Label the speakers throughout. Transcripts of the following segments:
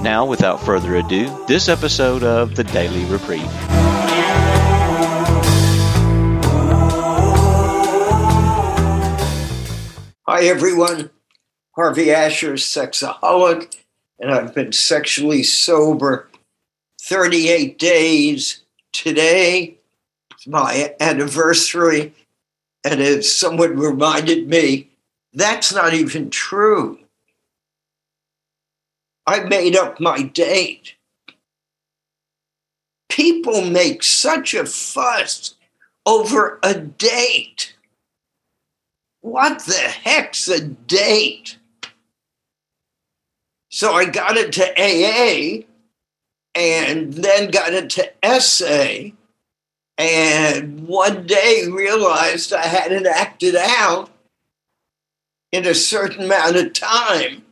Speaker 1: Now, without further ado, this episode of the Daily Reprieve.
Speaker 2: Hi, everyone. Harvey Asher, sexaholic, and I've been sexually sober 38 days. Today, it's my anniversary, and as someone reminded me, that's not even true. I made up my date. People make such a fuss over a date. What the heck's a date? So I got into AA and then got into SA. And one day realized I hadn't acted out in a certain amount of time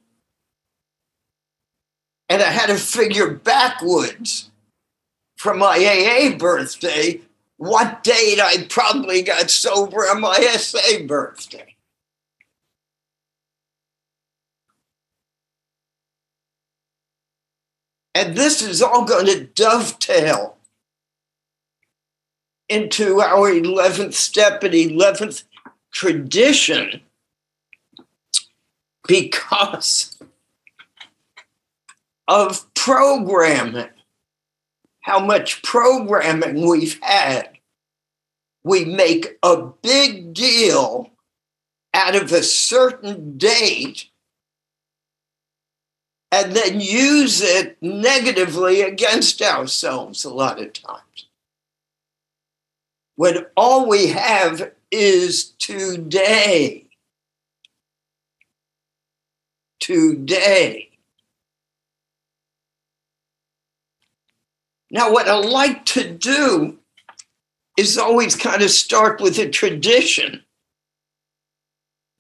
Speaker 2: and I had to figure backwards from my AA birthday what date I probably got sober on my SA birthday. And this is all going to dovetail into our 11th step and 11th tradition because of programming, how much programming we've had. We make a big deal out of a certain date and then use it negatively against ourselves a lot of times. When all we have is today. Today. Now, what I like to do is always kind of start with a tradition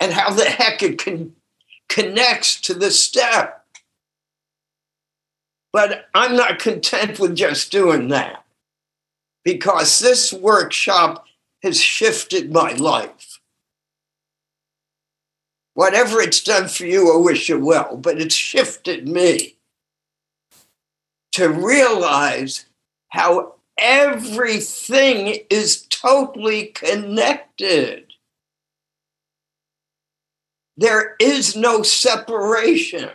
Speaker 2: and how the heck it can connects to the step. But I'm not content with just doing that because this workshop has shifted my life. Whatever it's done for you, I wish you well, but it's shifted me to realize how everything is totally connected. There is no separation.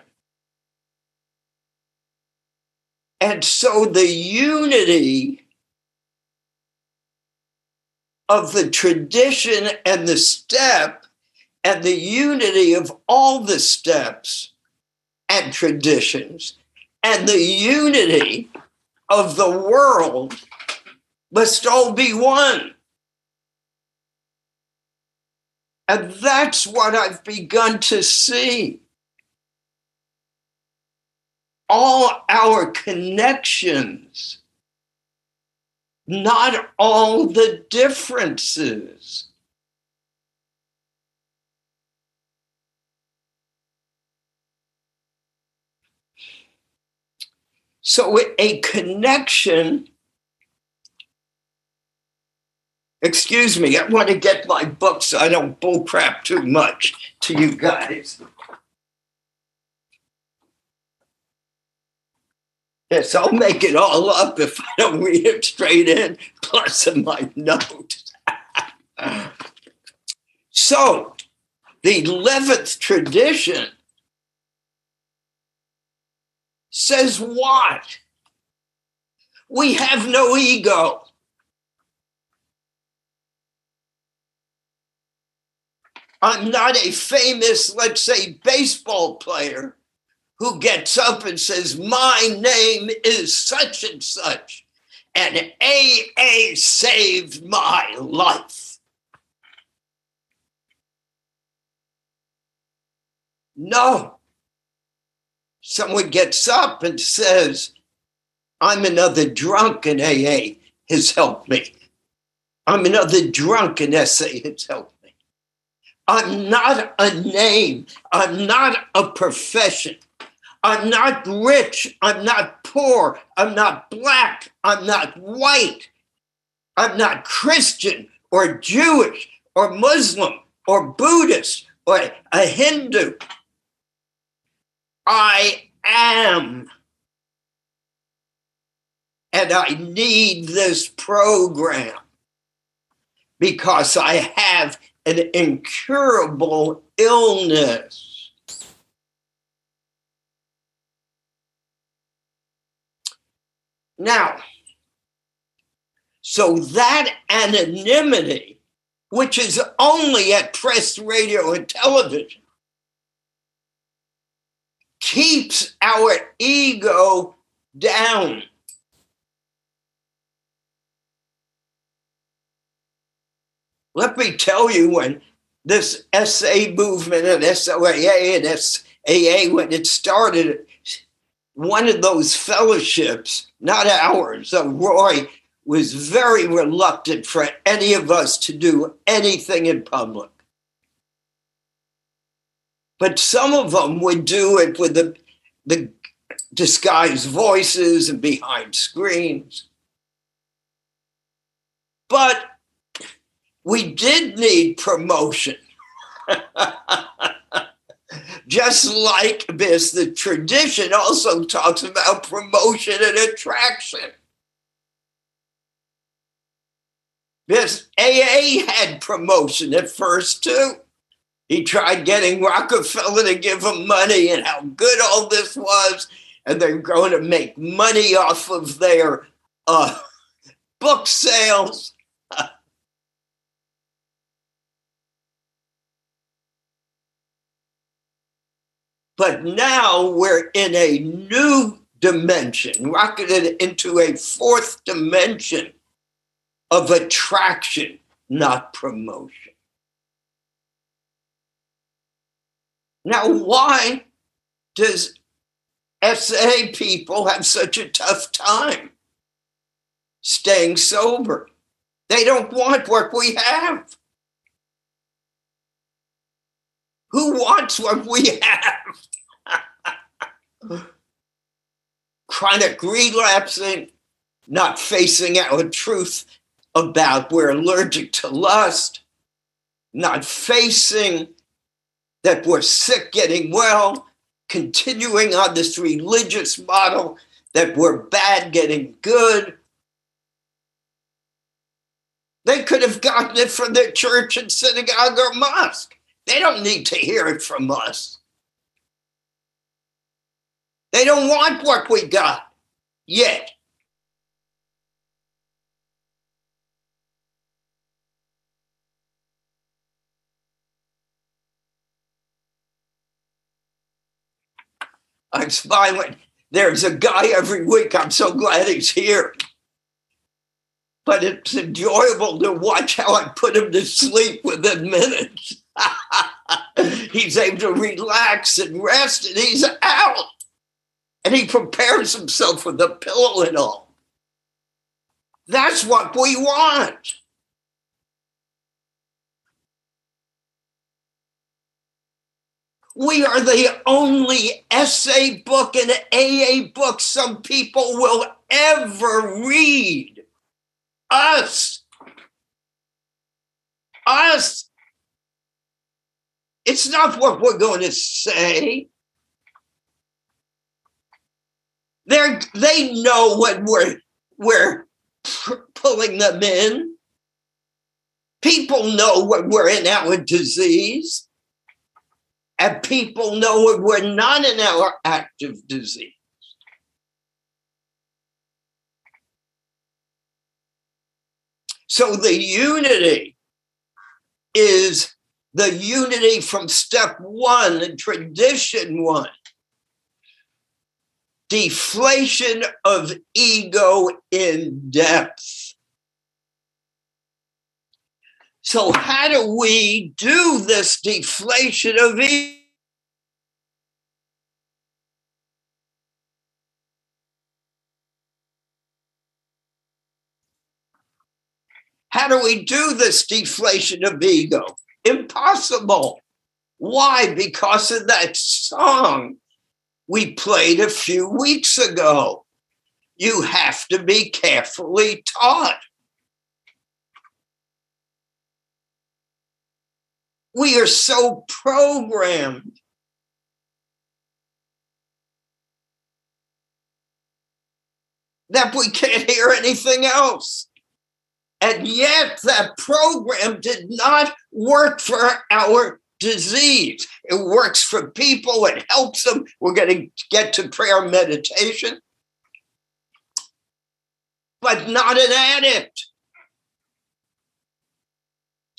Speaker 2: And so the unity of the tradition and the step, and the unity of all the steps and traditions and the unity of the world must all be one. And that's what I've begun to see. All our connections, not all the differences. So a connection, excuse me, I want to get my book so I don't bullcrap too much to you guys. Yes, I'll make it all up if I don't read it straight in, plus in my notes. so, the 11th tradition says what? We have no ego. I'm not a famous, let's say, baseball player who gets up and says, My name is such and such, and AA saved my life. No someone gets up and says, I'm another drunk in AA has helped me. I'm another drunk in SA has helped me. I'm not a name. I'm not a profession. I'm not rich. I'm not poor. I'm not black. I'm not white. I'm not Christian or Jewish or Muslim or Buddhist or a Hindu. I am. And I need this program because I have an incurable illness. Now, so that anonymity, which is only at press, radio, and television, keeps our ego down. Let me tell you when this SA movement and SOAA and SAA, when it started, one of those fellowships, not ours, uh, Roy was very reluctant for any of us to do anything in public. But some of them would do it with the, the disguised voices and behind screens. But we did need promotion. Just like this, the tradition also talks about promotion and attraction. This AA had promotion at first, too. He tried getting Rockefeller to give him money and how good all this was. And they're going to make money off of their uh, book sales. but now we're in a new dimension, rocketed into a fourth dimension of attraction, not promotion. Now, why does SA people have such a tough time staying sober? They don't want what we have. Who wants what we have? Chronic relapsing, not facing our truth about we're allergic to lust, not facing that we're sick getting well, continuing on this religious model that we're bad getting good. They could have gotten it from their church and synagogue or mosque. They don't need to hear it from us. They don't want what we got yet. I'm smiling. There's a guy every week. I'm so glad he's here. But it's enjoyable to watch how I put him to sleep within minutes. he's able to relax and rest, and he's out. And he prepares himself with the pillow and all. That's what we want. We are the only SA book and AA book some people will ever read. Us. Us. It's not what we're going to say. They're, they know when we're, we're pulling them in. People know when we're in our disease and people know it, we're not in our active disease. So the unity is the unity from step one and tradition one. Deflation of ego in depth. So, how do we do this deflation of ego? How do we do this deflation of ego? Impossible. Why? Because of that song we played a few weeks ago. You have to be carefully taught. We are so programmed that we can't hear anything else. And yet, that program did not work for our disease. It works for people, it helps them. We're going to get to prayer meditation, but not an addict.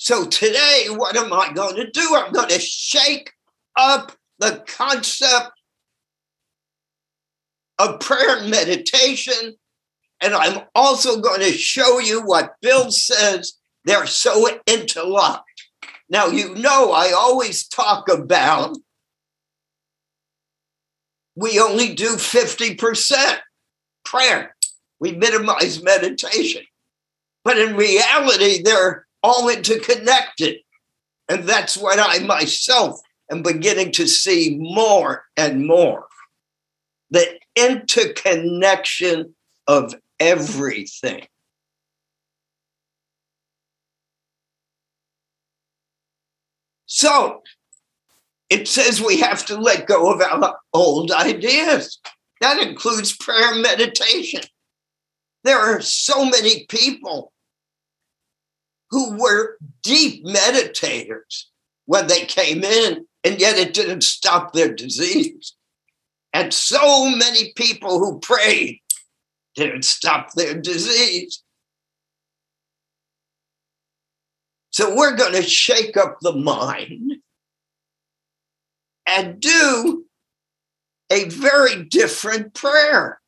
Speaker 2: So, today, what am I going to do? I'm going to shake up the concept of prayer and meditation and I'm also going to show you what Bill says they're so interlocked. Now, you know, I always talk about we only do 50% prayer, we minimize meditation. But in reality, they're all interconnected. And that's what I myself am beginning to see more and more the interconnection of everything. So it says we have to let go of our old ideas. That includes prayer and meditation. There are so many people who were deep meditators when they came in, and yet it didn't stop their disease. And so many people who prayed didn't stop their disease. So we're going to shake up the mind and do a very different prayer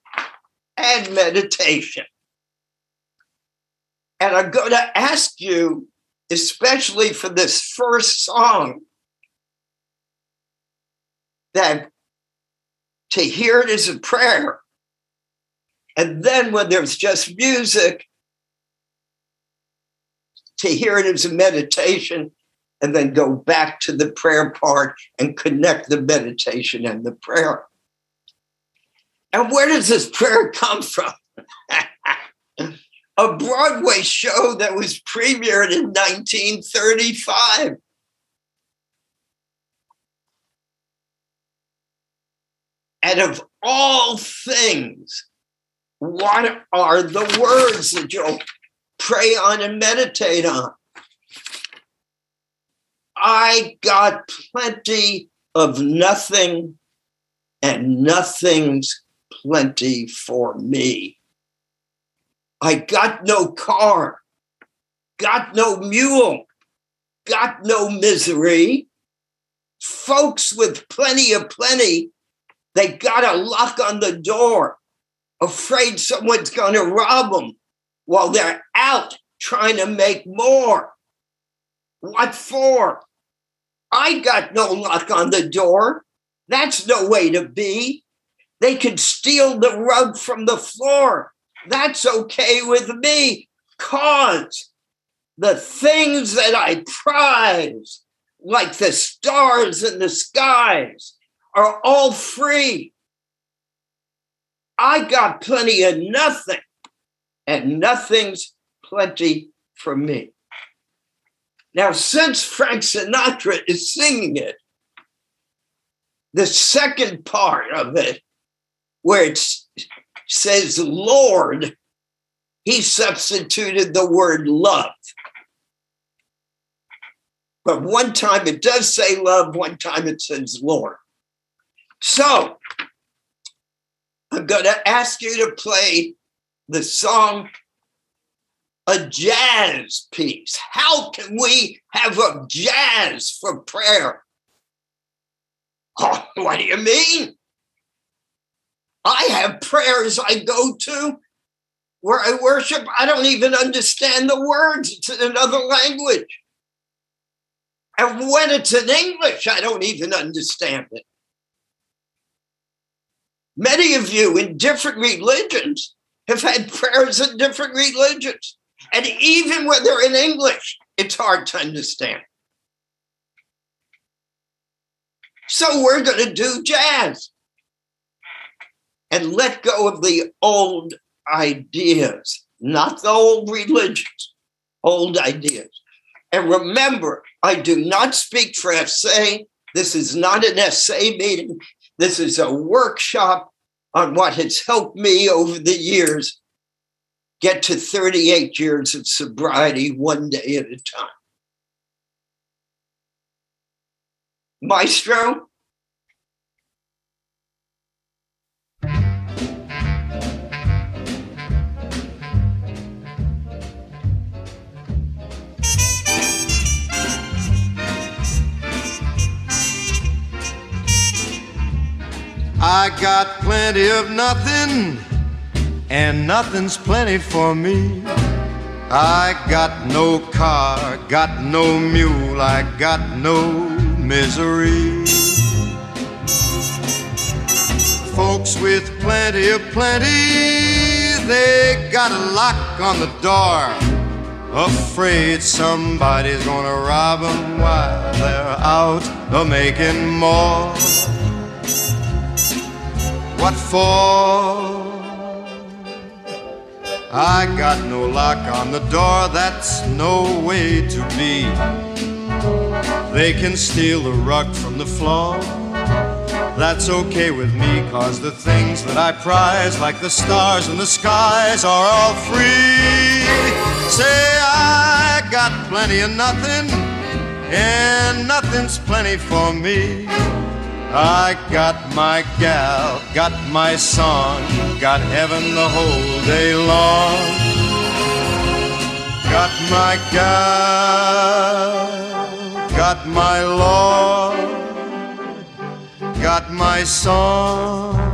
Speaker 2: and meditation. And I'm going to ask you, especially for this first song, that to hear it as a prayer and then when there's just music, to hear it as a meditation and then go back to the prayer part and connect the meditation and the prayer. And where does this prayer come from? a Broadway show that was premiered in 1935. And of all things, what are the words that you'll pray on and meditate on? I got plenty of nothing, and nothing's plenty for me. I got no car, got no mule, got no misery. Folks with plenty of plenty, they got a lock on the door afraid someone's going to rob them while they're out trying to make more. What for? I got no lock on the door. That's no way to be. They can steal the rug from the floor. That's okay with me. Cause the things that I prize, like the stars in the skies, are all free. I got plenty of nothing, and nothing's plenty for me. Now, since Frank Sinatra is singing it, the second part of it, where it says Lord, he substituted the word love. But one time it does say love, one time it says Lord. So I'm going to ask you to play the song a jazz piece. How can we have a jazz for prayer? Oh, what do you mean? I have prayers I go to where I worship. I don't even understand the words, it's in another language. And when it's in English, I don't even understand it. Many of you in different religions have had prayers in different religions. And even when they're in English, it's hard to understand. So we're going to do jazz and let go of the old ideas, not the old religions, old ideas. And remember, I do not speak for SA. This is not an SA meeting. This is a workshop on what has helped me over the years get to 38 years of sobriety one day at a time. Maestro?
Speaker 3: I got plenty of nothing and nothing's plenty for me. I got no car, got no mule, I got no misery. Folks with plenty of plenty, they got a lock on the door. Afraid somebody's gonna rob them while they're out a making more. What for? I got no lock on the door, that's no way to be. They can steal the rug from the floor. That's okay with me, cause the things that I prize, like the stars in the skies, are all free. Say, I got plenty of nothing, and nothing's plenty for me. I got my gal, got my song, got heaven the whole day long. Got my gal, got my Lord, got my song.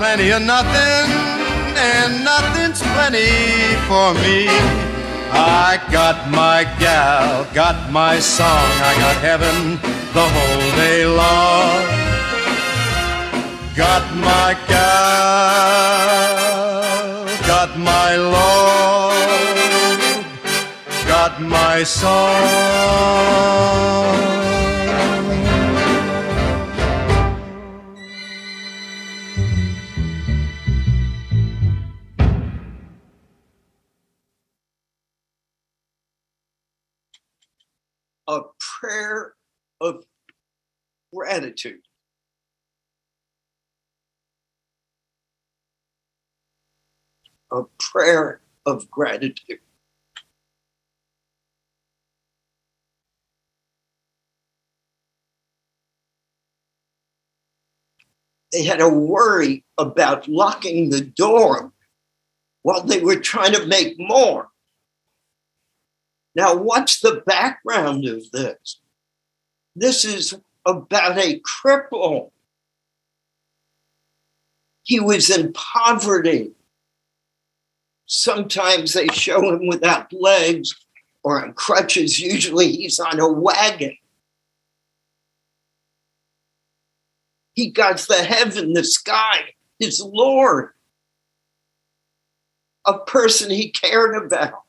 Speaker 3: Plenty of nothing, and nothing's plenty for me. I got my gal, got my song, I got heaven the whole day long. Got my gal, got my love, got my song.
Speaker 2: Prayer of gratitude. A prayer of gratitude. They had a worry about locking the door while they were trying to make more. Now, what's the background of this? This is about a cripple. He was in poverty. Sometimes they show him without legs or on crutches. Usually he's on a wagon. He got the heaven, the sky, his Lord, a person he cared about.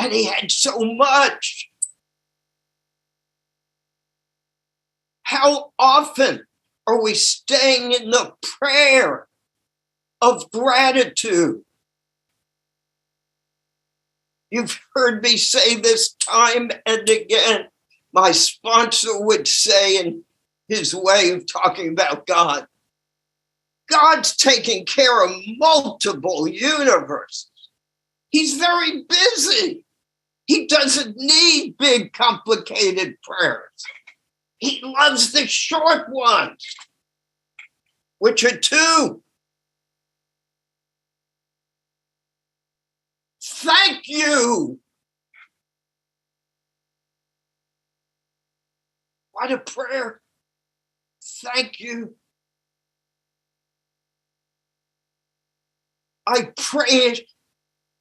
Speaker 2: And he had so much. How often are we staying in the prayer of gratitude? You've heard me say this time and again. My sponsor would say in his way of talking about God God's taking care of multiple universes. He's very busy. He doesn't need big, complicated prayers. He loves the short ones, which are two. Thank you. What a prayer. Thank you. I pray it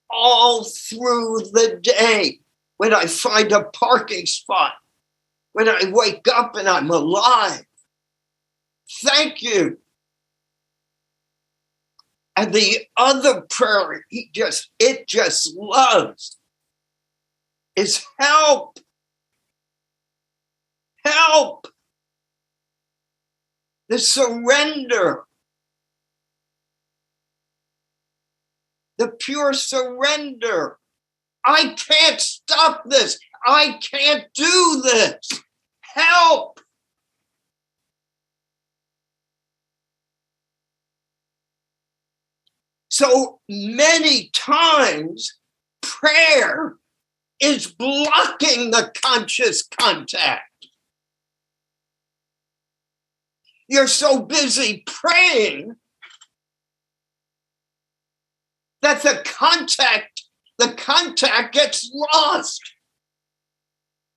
Speaker 2: all through the day when I find a parking spot, when I wake up and I'm alive. Thank you. And the other prayer he just it just loves is help. Help. The surrender the pure surrender. I can't stop this. I can't do this. Help. So many times, prayer is blocking the conscious contact. You're so busy praying that the contact, the contact gets lost.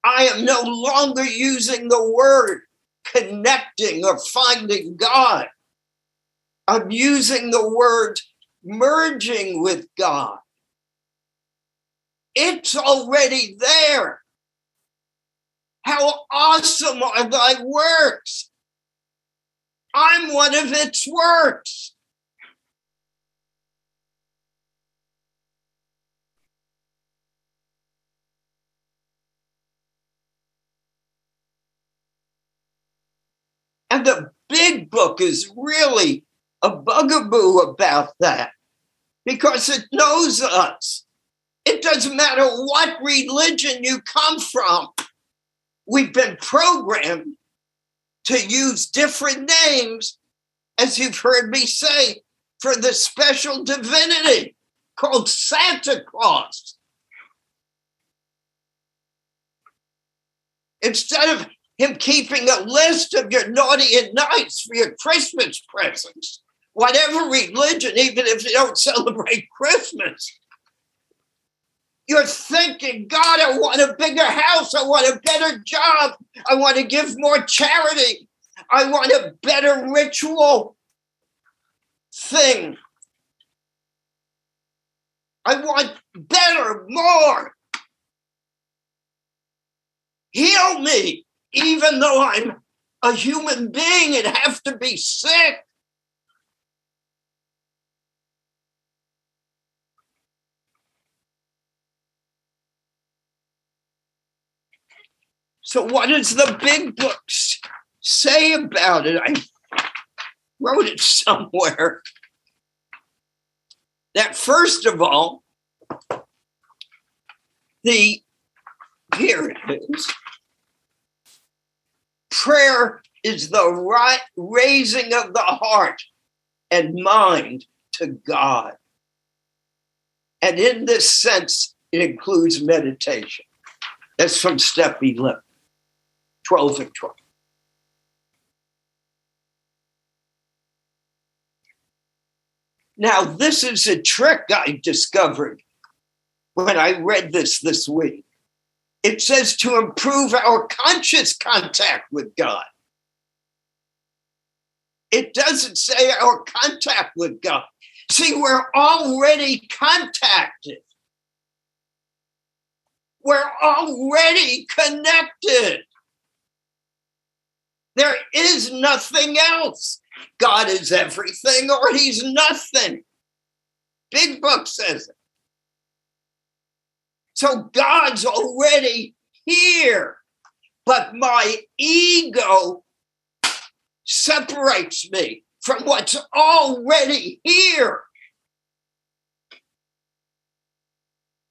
Speaker 2: I am no longer using the word connecting or finding God. I'm using the word merging with God. It's already there. How awesome are thy works! I'm one of its works. And the big book is really a bugaboo about that because it knows us. It doesn't matter what religion you come from. We've been programmed to use different names, as you've heard me say, for the special divinity called Santa Claus. Instead of him keeping a list of your naughty and nice for your Christmas presents, whatever religion, even if you don't celebrate Christmas. You're thinking, God, I want a bigger house. I want a better job. I want to give more charity. I want a better ritual thing. I want better, more. Heal me even though I'm a human being and have to be sick. So, what does the big books say about it? I wrote it somewhere. That first of all, the here it is Prayer is the right raising of the heart and mind to God. And in this sense, it includes meditation. That's from step 11, 12 and 12. Now, this is a trick I discovered when I read this this week. It says to improve our conscious contact with God. It doesn't say our contact with God. See, we're already contacted. We're already connected. There is nothing else. God is everything or he's nothing. Big Book says it. So God's already here. But my ego separates me from what's already here.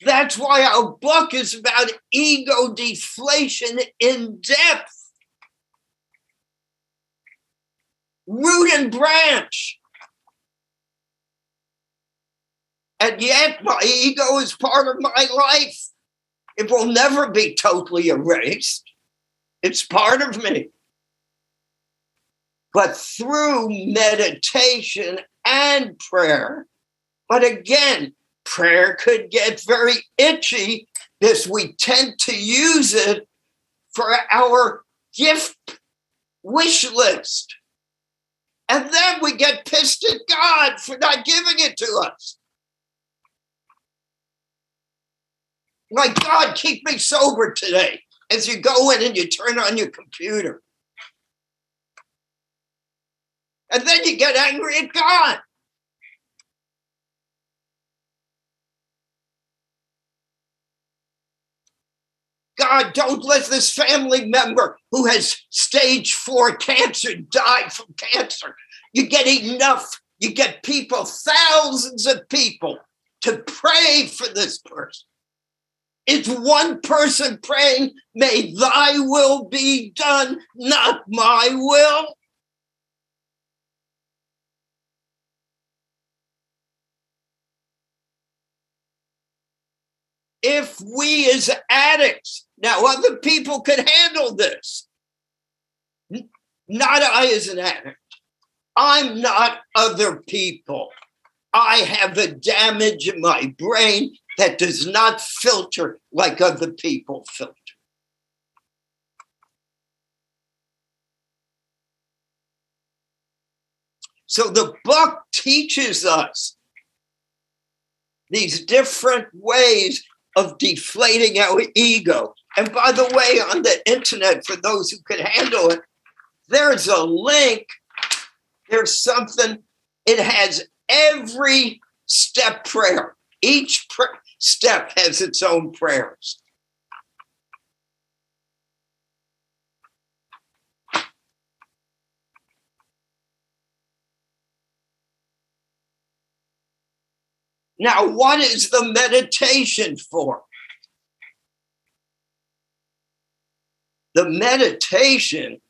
Speaker 2: That's why our book is about ego deflation in depth. Root and branch. And yet, my ego is part of my life. It will never be totally erased. It's part of me. But through meditation and prayer, but again, prayer could get very itchy because we tend to use it for our gift wish list. And then we get pissed at God for not giving it to us. Like, God, keep me sober today as you go in and you turn on your computer. And then you get angry at God. God, don't let this family member who has stage four cancer die from cancer. You get enough, you get people, thousands of people to pray for this person. It's one person praying, May thy will be done, not my will. If we as addicts now, other people could handle this. Not I as an addict. I'm not other people. I have a damage in my brain that does not filter like other people filter. So the book teaches us these different ways of deflating our ego. And by the way, on the internet, for those who could handle it, there's a link. There's something, it has every step prayer. Each pr- step has its own prayers. Now, what is the meditation for? The meditation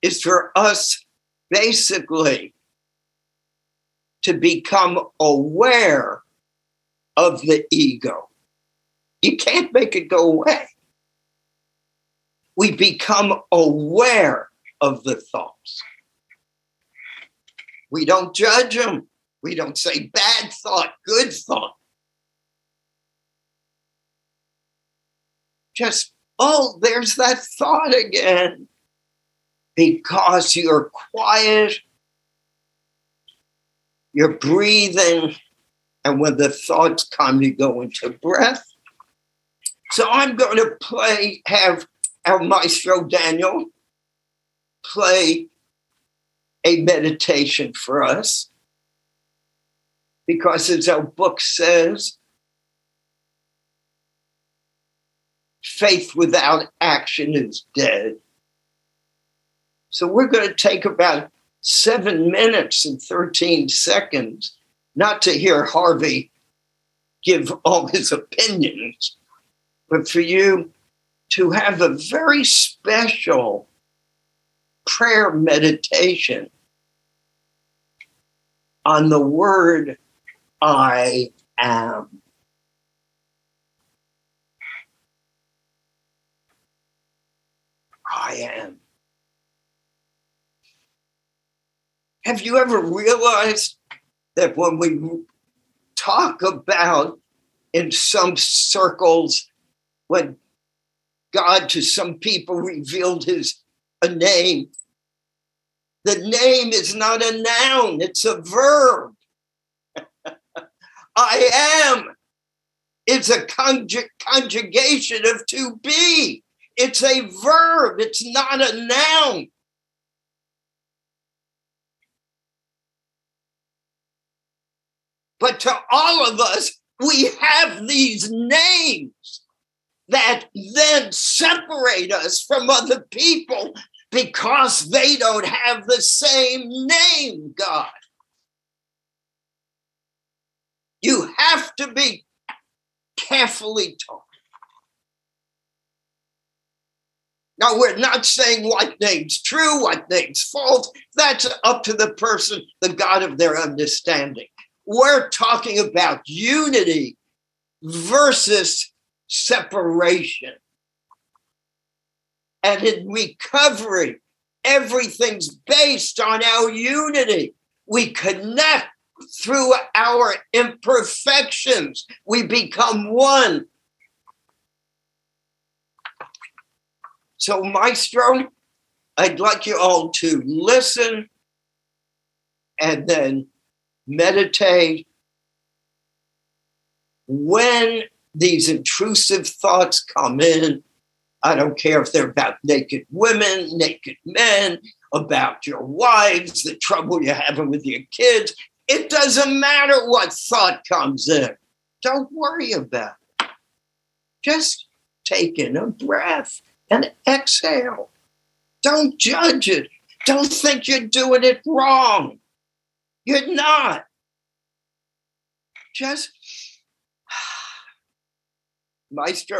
Speaker 2: is for us basically to become aware of the ego. You can't make it go away. We become aware of the thoughts. We don't judge them. We don't say bad thought, good thought. Just, oh, there's that thought again. Because you're quiet, you're breathing, and when the thoughts come, you go into breath. So I'm going to play, have our maestro Daniel play a meditation for us because as our book says, faith without action is dead. So we're going to take about seven minutes and 13 seconds, not to hear Harvey give all his opinions, but for you to have a very special prayer meditation on the word I am. I am. Have you ever realized that when we talk about in some circles, when God to some people revealed his a name, the name is not a noun, it's a verb. I am. It's a conjug- conjugation of to be. It's a verb, it's not a noun. But to all of us, we have these names that then separate us from other people because they don't have the same name, God. You have to be carefully taught. Now, we're not saying what name's true, what name's false. That's up to the person, the God of their understanding. We're talking about unity versus separation. And in recovery, everything's based on our unity. We connect through our imperfections, we become one. So, Maestro, I'd like you all to listen and then meditate. When these intrusive thoughts come in, I don't care if they're about naked women, naked men, about your wives, the trouble you're having with your kids. It doesn't matter what thought comes in. Don't worry about it. Just take in a breath and exhale. Don't judge it. Don't think you're doing it wrong. You're not. Just, Maestro,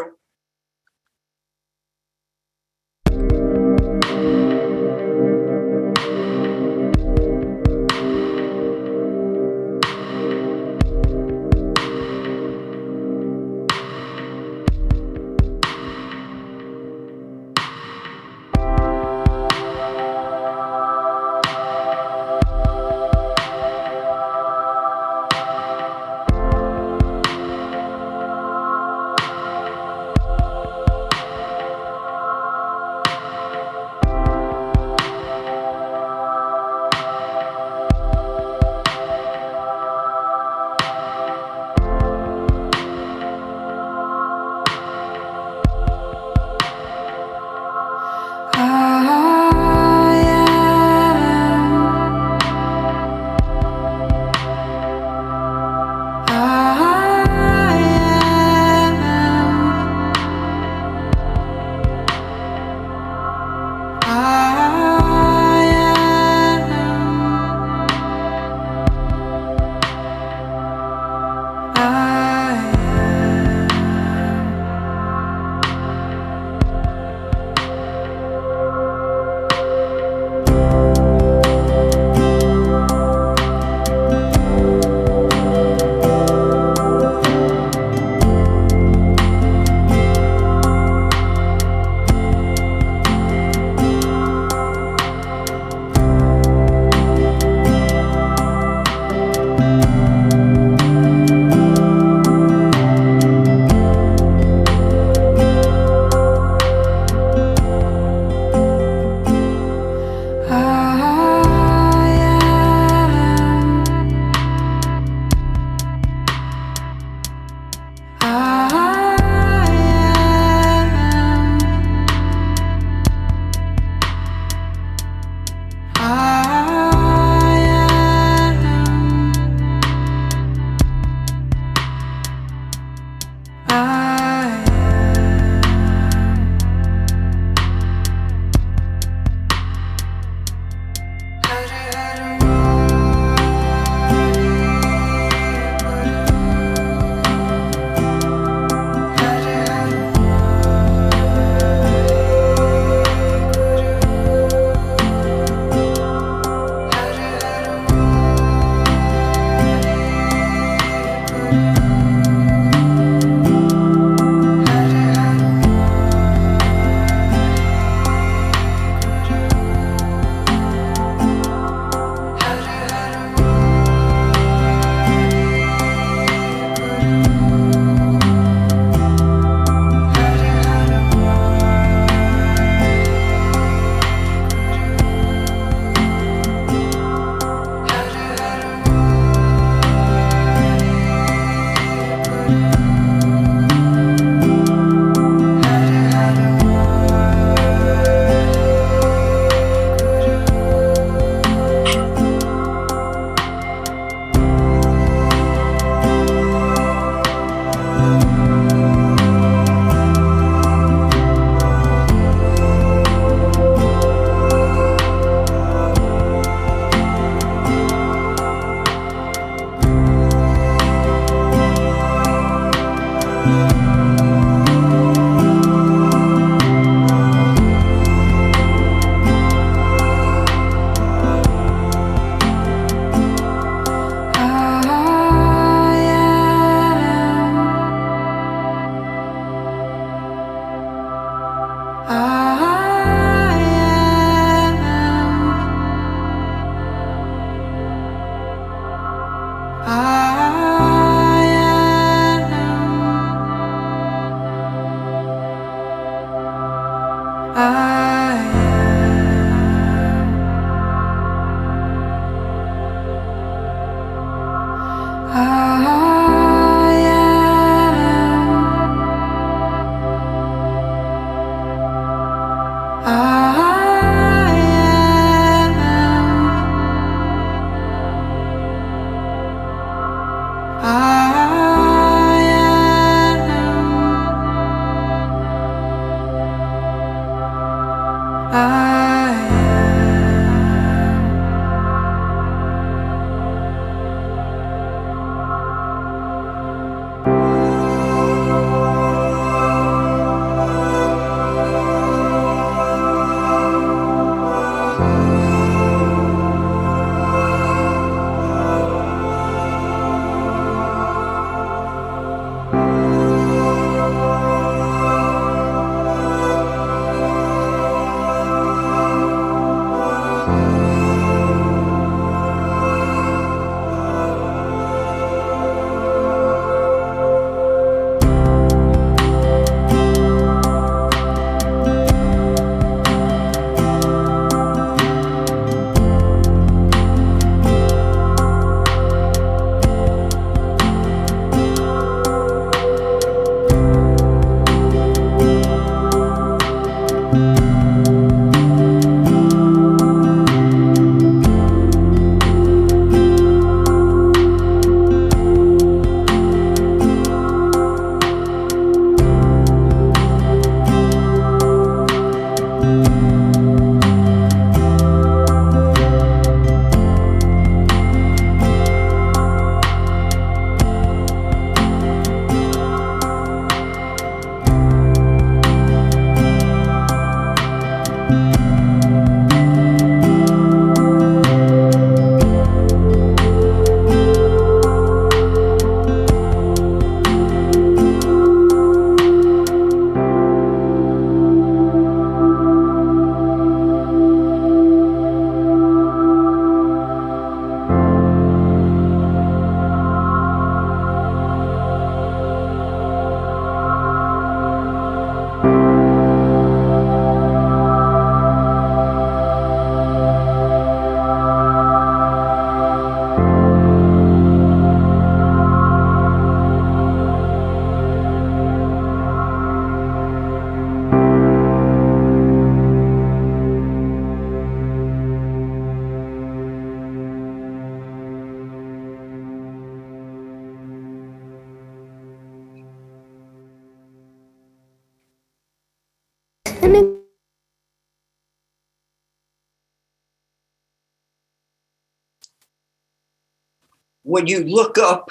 Speaker 2: when you look up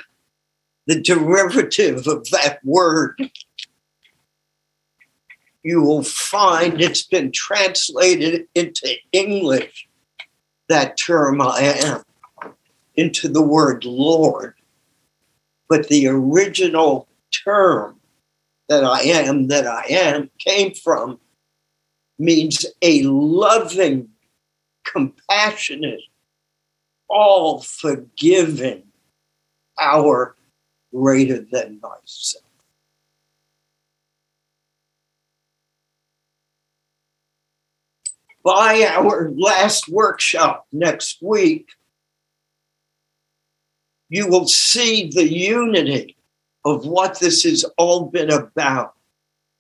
Speaker 2: the derivative of that word, you will find it's been translated into English, that term I am, into the word Lord. But the original term that I am, that I am, came from means a loving, compassionate, all forgiving power greater than myself. By our last workshop next week, you will see the unity of what this has all been about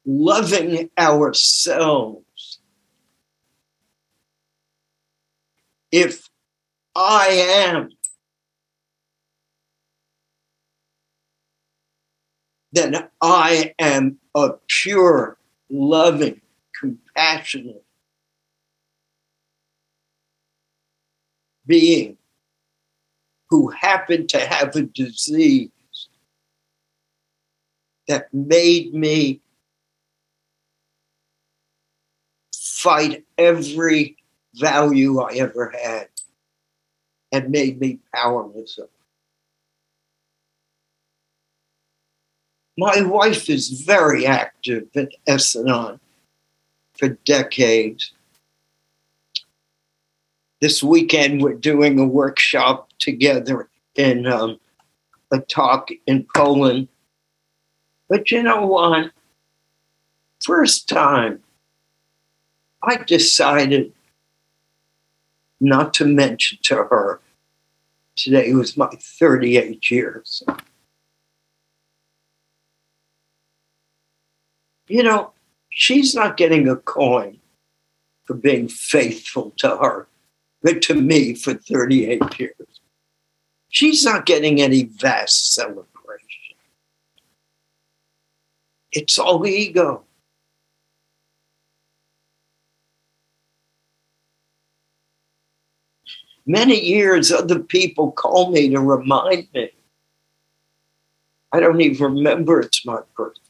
Speaker 2: loving ourselves. If I am, then I am a pure, loving, compassionate being who happened to have a disease that made me fight every value I ever had and made me powerless. My wife is very active at S-Anon for decades. This weekend, we're doing a workshop together in um, a talk in Poland but you know what? First time, I decided not to mention to her today was my 38 years. You know, she's not getting a coin for being faithful to her, but to me for 38 years. She's not getting any vast celebration. It's all ego. Many years, other people call me to remind me. I don't even remember it's my birthday.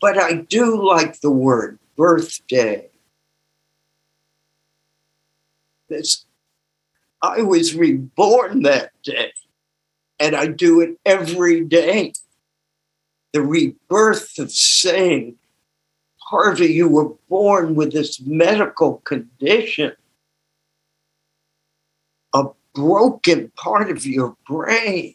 Speaker 2: But I do like the word birthday. This, I was reborn that day and I do it every day. The rebirth of saying, Harvey, you were born with this medical condition, a broken part of your brain.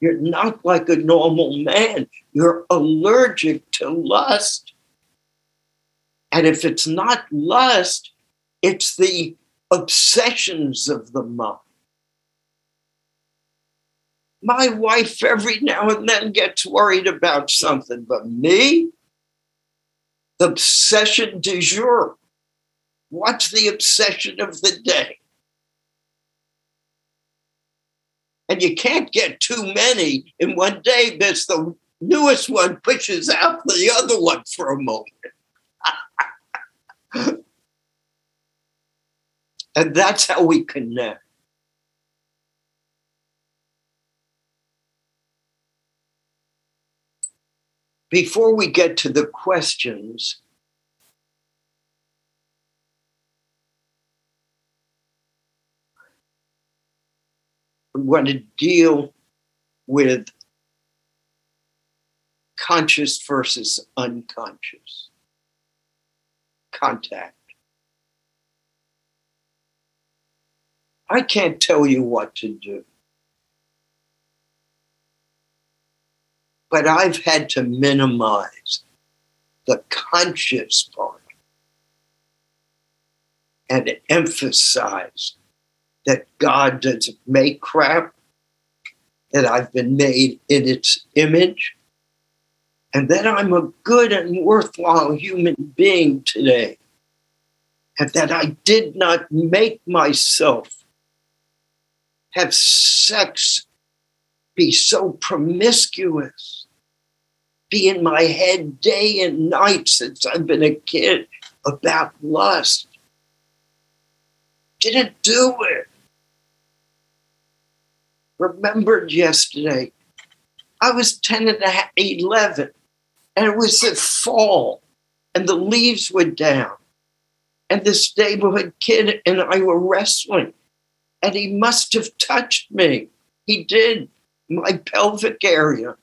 Speaker 2: You're not like a normal man. You're allergic to lust. And if it's not lust, it's the obsessions of the mind. My wife every now and then gets worried about something, but me, the obsession du jour. What's the obsession of the day? And you can't get too many in one day because the newest one pushes out the other one for a moment. and that's how we connect. before we get to the questions, want to deal with conscious versus unconscious contact. I can't tell you what to do. but I've had to minimize the conscious part and emphasize that God doesn't make crap, that I've been made in its image, and that I'm a good and worthwhile human being today, and that I did not make myself have sex be so promiscuous, be in my head day and night since I've been a kid about lust. didn't do it. Remembered yesterday, I was 10 and a half, 11, and it was the fall, and the leaves were down. And this neighborhood kid and I were wrestling, and he must have touched me. He did, my pelvic area.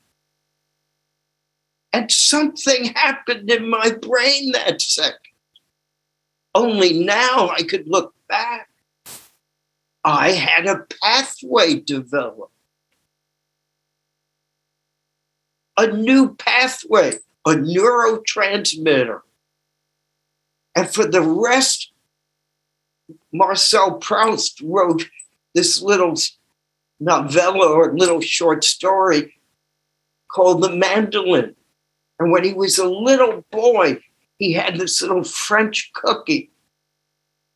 Speaker 2: And something happened in my brain that second. Only now I could look back. I had a pathway develop. A new pathway, a neurotransmitter. And for the rest, Marcel Proust wrote this little novella or little short story called The Mandolin. And when he was a little boy, he had this little French cookie.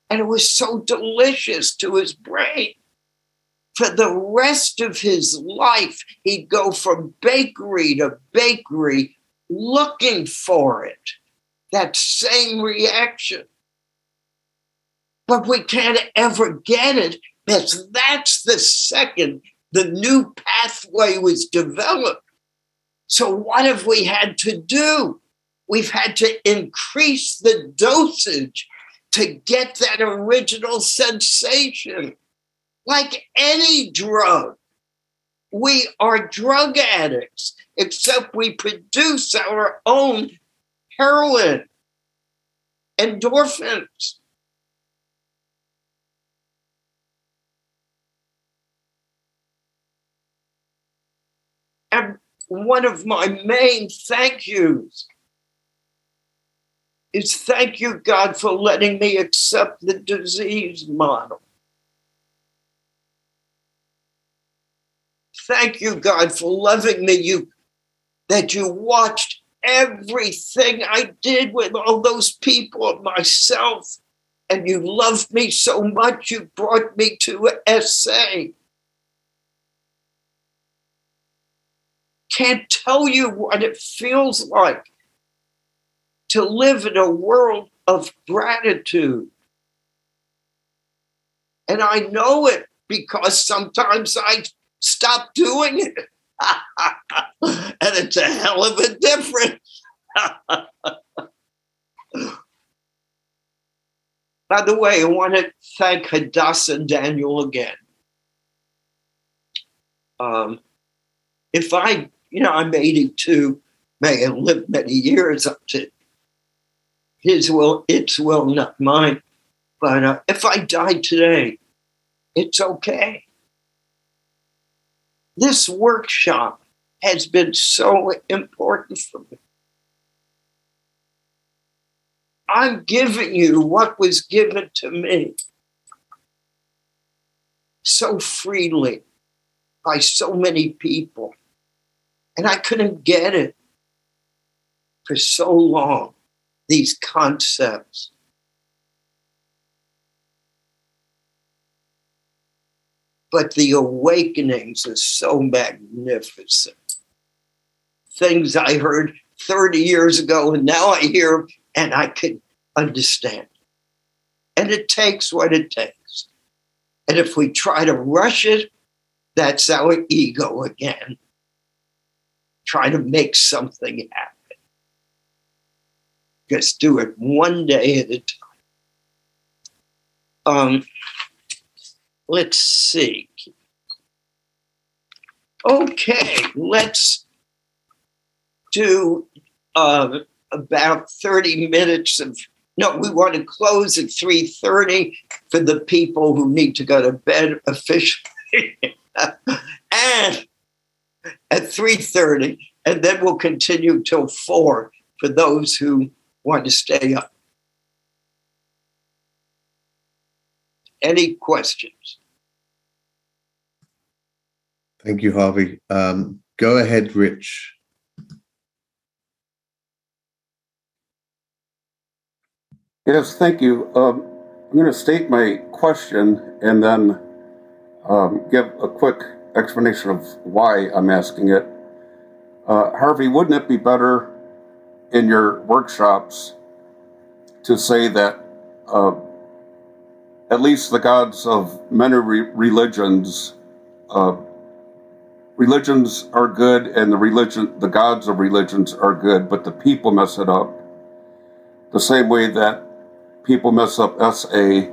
Speaker 2: And it was so delicious to his brain. For the rest of his life, he'd go from bakery to bakery looking for it, that same reaction. But we can't ever get it because that's the second the new pathway was developed. So, what have we had to do? We've had to increase the dosage to get that original sensation. Like any drug, we are drug addicts, except we produce our own heroin, endorphins. And one of my main thank yous is thank you, God, for letting me accept the disease model. Thank you, God, for loving me. You that you watched everything I did with all those people myself, and you loved me so much you brought me to SA. can't tell you what it feels like to live in a world of gratitude. And I know it because sometimes I stop doing it. and it's a hell of a difference. By the way, I want to thank Hadassah Daniel again. Um, if I you know, I'm 82, may have lived many years up to his will, its will, not mine. But uh, if I die today, it's okay. This workshop has been so important for me. I'm giving you what was given to me so freely by so many people. And I couldn't get it for so long, these concepts. But the awakenings are so magnificent. Things I heard 30 years ago, and now I hear and I can understand. And it takes what it takes. And if we try to rush it, that's our ego again trying to make something happen. Just do it one day at a time. Um, let's see. Okay, let's do uh, about 30 minutes of no we want to close at 3.30 for the people who need to go to bed officially and at 3.30 and then we'll continue till 4 for those who want to stay up. Any questions?
Speaker 4: Thank you harvey. Um, go ahead rich.
Speaker 5: Yes thank you. Um, i'm going to state my question and then um, give a quick explanation of why I'm asking it. Uh, Harvey, wouldn't it be better in your workshops to say that uh, at least the gods of many re- religions, uh, religions are good, and the religion, the gods of religions are good, but the people mess it up. The same way that people mess up SA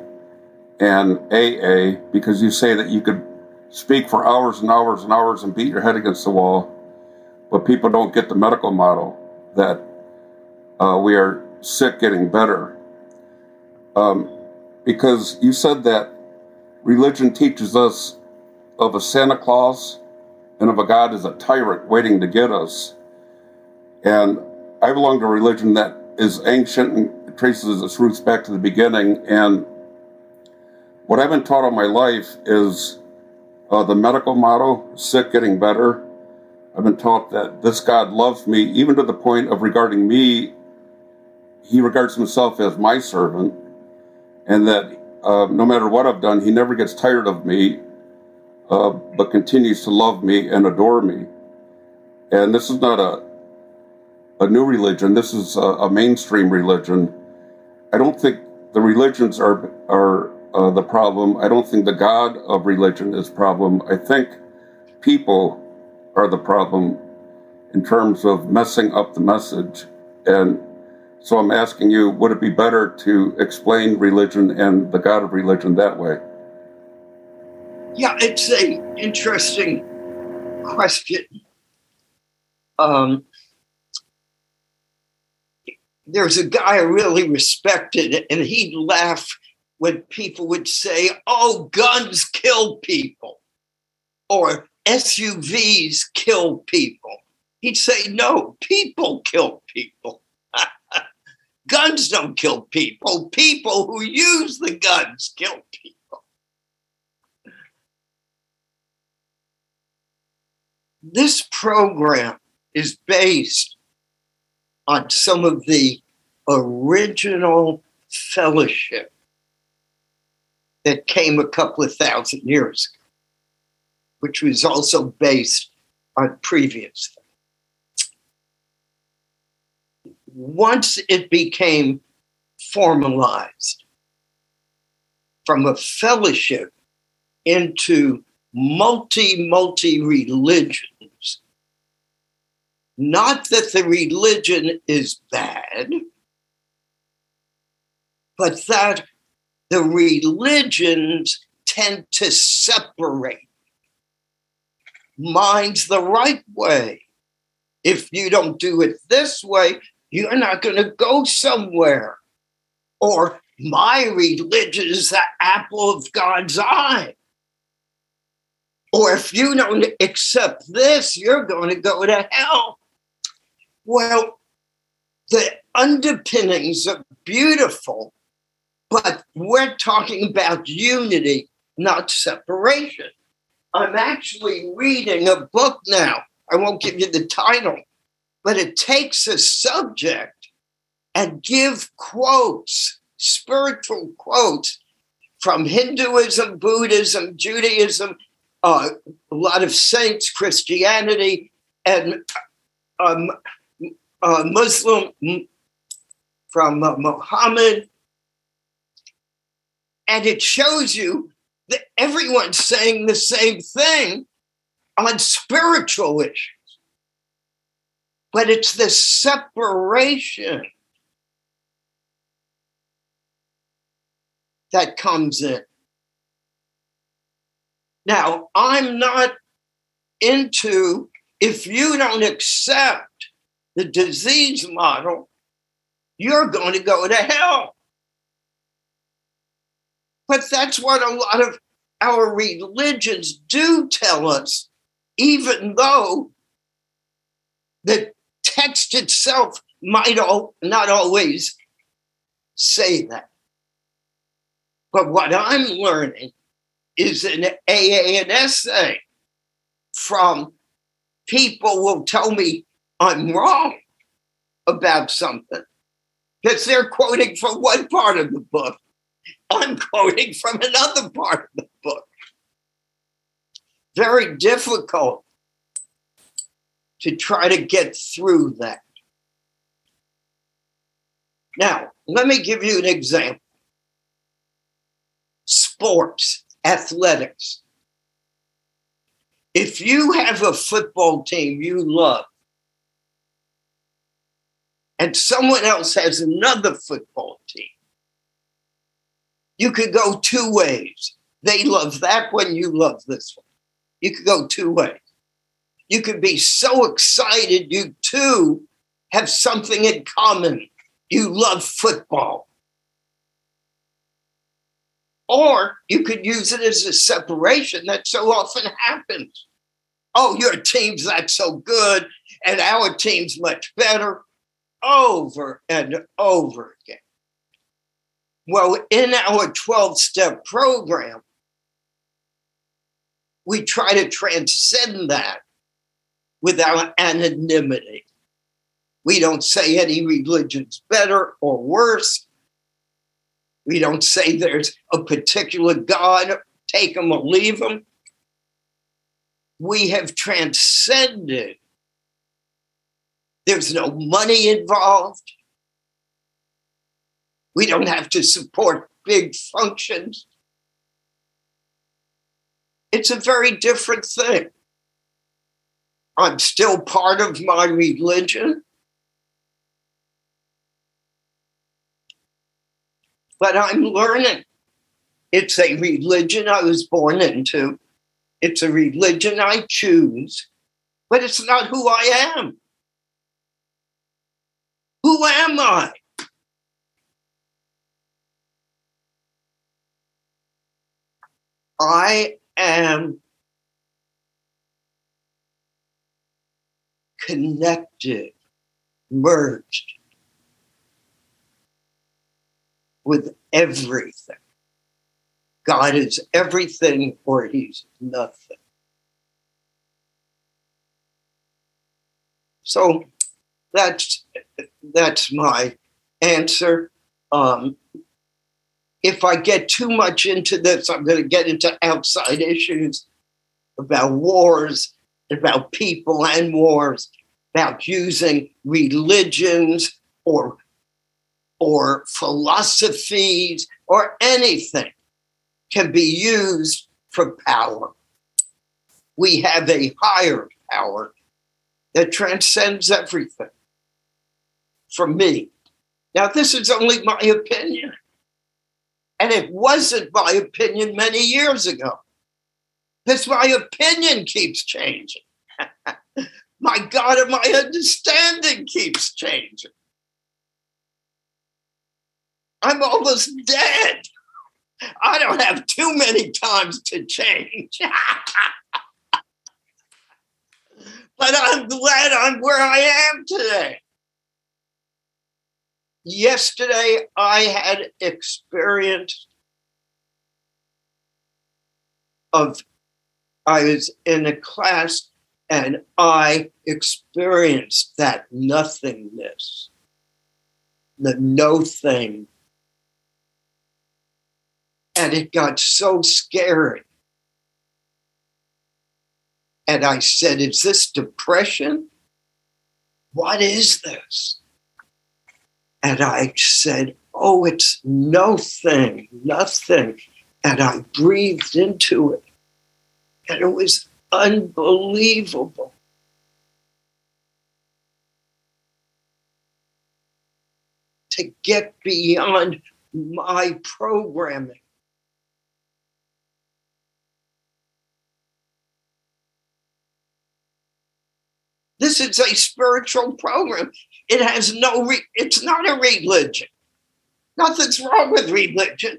Speaker 5: and AA because you say that you could speak for hours and hours and hours and beat your head against the wall, but people don't get the medical model that uh, we are sick getting better. Um, because you said that religion teaches us of a Santa Claus and of a God as a tyrant waiting to get us. And I belong to a religion that is ancient and traces its roots back to the beginning. And what I've been taught all my life is uh, the medical model, sick getting better. I've been taught that this God loves me, even to the point of regarding me, he regards himself as my servant, and that uh, no matter what I've done, he never gets tired of me, uh, but continues to love me and adore me. And this is not a a new religion. This is a, a mainstream religion. I don't think the religions are are uh, the problem. I don't think the God of religion is problem. I think people are the problem in terms of messing up the message. And so I'm asking you, would it be better to explain religion and the God of religion that way?
Speaker 2: Yeah, it's an interesting question. Um, there's a guy I really respected, and he'd laugh when people would say, oh, guns kill people or SUVs kill people. He'd say, no, people kill people. Guns don't kill people. People who use the guns kill people. This program is based on some of the original fellowship that came a couple of thousand years ago, which was also based on previous things. Once it became formalized from a fellowship into multi, multi religions, not that the religion is bad, but that the religions tend to separate. Mine's the right way. If you don't do it this way, you're not going to go somewhere. Or my religion is the apple of God's eye. Or if you don't accept this, you're going to go to hell. Well, the underpinnings are beautiful, but we're talking about unity, not separation. I'm actually reading a book now. I won't give you the title, but it takes a subject and give quotes, spiritual quotes from Hinduism, Buddhism, Judaism, uh, a lot of saints, Christianity, and um, uh, Muslim from uh, Muhammad, and it shows you that everyone's saying the same thing on spiritual issues. But it's the separation that comes in. Now, I'm not into if you don't accept the disease model, you're going to go to hell. But that's what a lot of our religions do tell us, even though the text itself might all, not always say that. But what I'm learning is an AA and SA from people will tell me I'm wrong about something because they're quoting from one part of the book I'm quoting from another part of the book. Very difficult to try to get through that. Now, let me give you an example. sports, athletics. If you have a football team you love, and someone else has another football team, you could go two ways. They love that one, you love this one. You could go two ways. You could be so excited, you too have something in common. You love football. Or you could use it as a separation that so often happens. Oh, your team's not so good, and our team's much better, over and over again. Well, in our 12 step program, we try to transcend that with our anonymity. We don't say any religion's better or worse. We don't say there's a particular God, take them or leave them. We have transcended. There's no money involved. We don't have to support big functions. It's a very different thing. I'm still part of my religion. But I'm learning. It's a religion I was born into. It's a religion I choose, but it's not who I am. Who am I? I am connected, merged with everything. God is everything or he's nothing. So that's that's my answer. Um, if I get too much into this, I'm going to get into outside issues about wars, about people and wars, about using religions or or philosophies or anything can be used for power. We have a higher power that transcends everything. For me. Now, this is only my opinion. And it wasn't my opinion many years ago. Because my opinion keeps changing. my God, and my understanding keeps changing. I'm almost dead. I don't have too many times to change. but I'm glad I'm where I am today yesterday I had experience of I was in a class and I experienced that nothingness, the no thing. And it got so scary. And I said, Is this depression? What is this? And I said, Oh, it's no thing, nothing. And I breathed into it. And it was unbelievable. To get beyond my programming. This is a spiritual program. It has no, re- it's not a religion. Nothing's wrong with religion,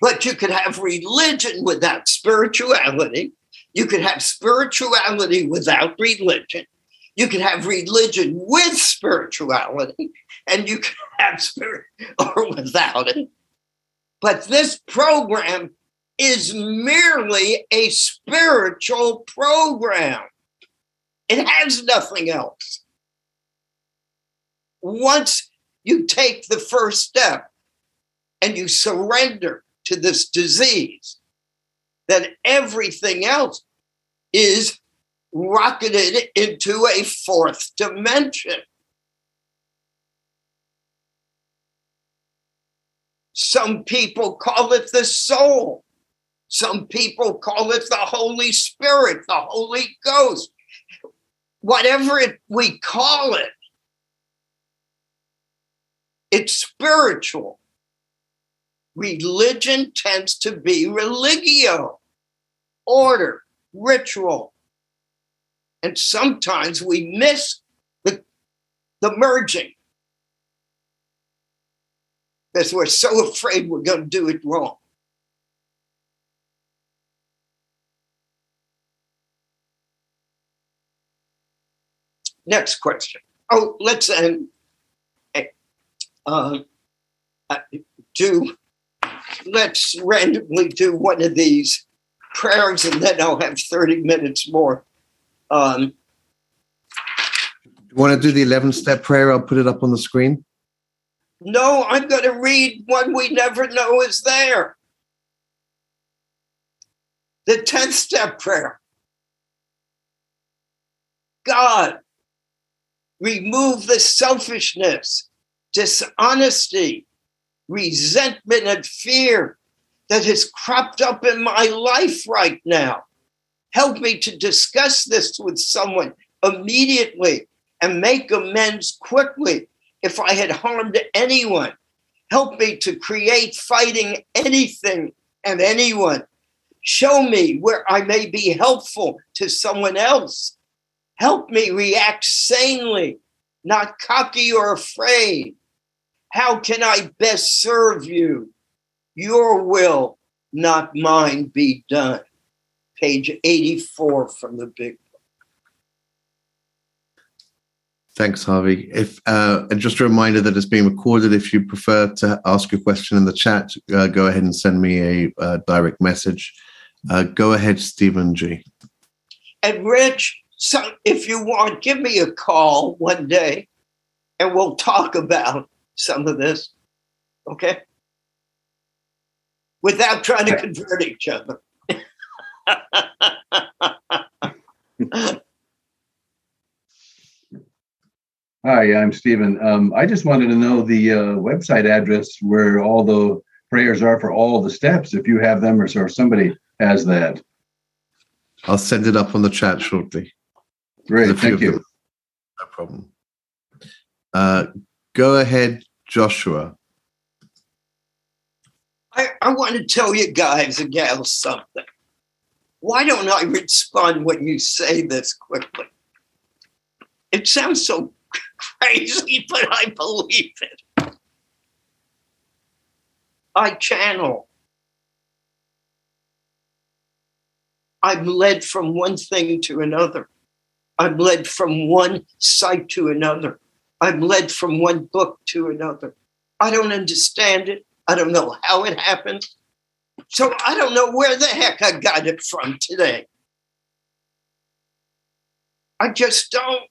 Speaker 2: but you could have religion without spirituality. You could have spirituality without religion. You could have religion with spirituality, and you could have spirit or without it. But this program is merely a spiritual program. It has nothing else once you take the first step and you surrender to this disease, then everything else is rocketed into a fourth dimension. Some people call it the soul. Some people call it the Holy Spirit, the Holy Ghost. Whatever it, we call it, it's spiritual. Religion tends to be religio, order, ritual. And sometimes we miss the, the merging because we're so afraid we're going to do it wrong. Next question. Oh, let's end. Uh, uh, do let's randomly do one of these prayers, and then I'll have thirty minutes more. Um,
Speaker 4: you want to do the 11 step prayer? I'll put it up on the screen.
Speaker 2: No, I'm going to read one we never know is there. The 10th step prayer. God, remove the selfishness, dishonesty, resentment, and fear that has cropped up in my life right now. Help me to discuss this with someone immediately and make amends quickly if I had harmed anyone. Help me to create fighting anything and anyone. Show me where I may be helpful to someone else. Help me react sanely, not cocky or afraid. How can I best serve you? Your will, not mine, be done. Page 84 from the big Book.
Speaker 4: Thanks, Harvey. If uh, and just a reminder that it's being recorded. If you prefer to ask a question in the chat, uh, go ahead and send me a uh, direct message. Uh, go ahead, Stephen G.
Speaker 2: And Rich, so if you want, give me a call one day, and we'll talk about some of this. Okay, without trying to convert each other.
Speaker 6: Hi, I'm Stephen. Um, I just wanted to know the uh, website address where all the prayers are for all the steps, if you have them or, or somebody has that.
Speaker 4: I'll send it up on the chat shortly.
Speaker 6: Great, thank you. Them.
Speaker 4: No problem. Uh, go ahead, Joshua.
Speaker 2: I, I want to tell you guys and gals something. Why don't I respond when you say this quickly? It sounds so crazy, but I believe it. I channel. I'm led from one thing to another. I'm led from one site to another. I'm led from one book to another. I don't understand it. I don't know how it happened. So I don't know where the heck I got it from today. I just don't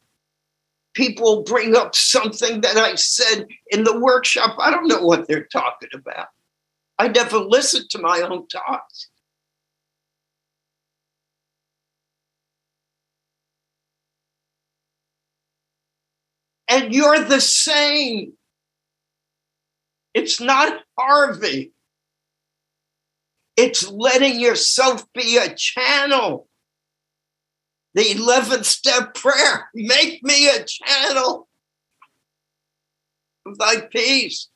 Speaker 2: people bring up something that I said in the workshop. I don't know what they're talking about. I never listened to my own talks. And you're the same. It's not Harvey. It's letting yourself be a channel the 11th step prayer make me a channel of thy peace.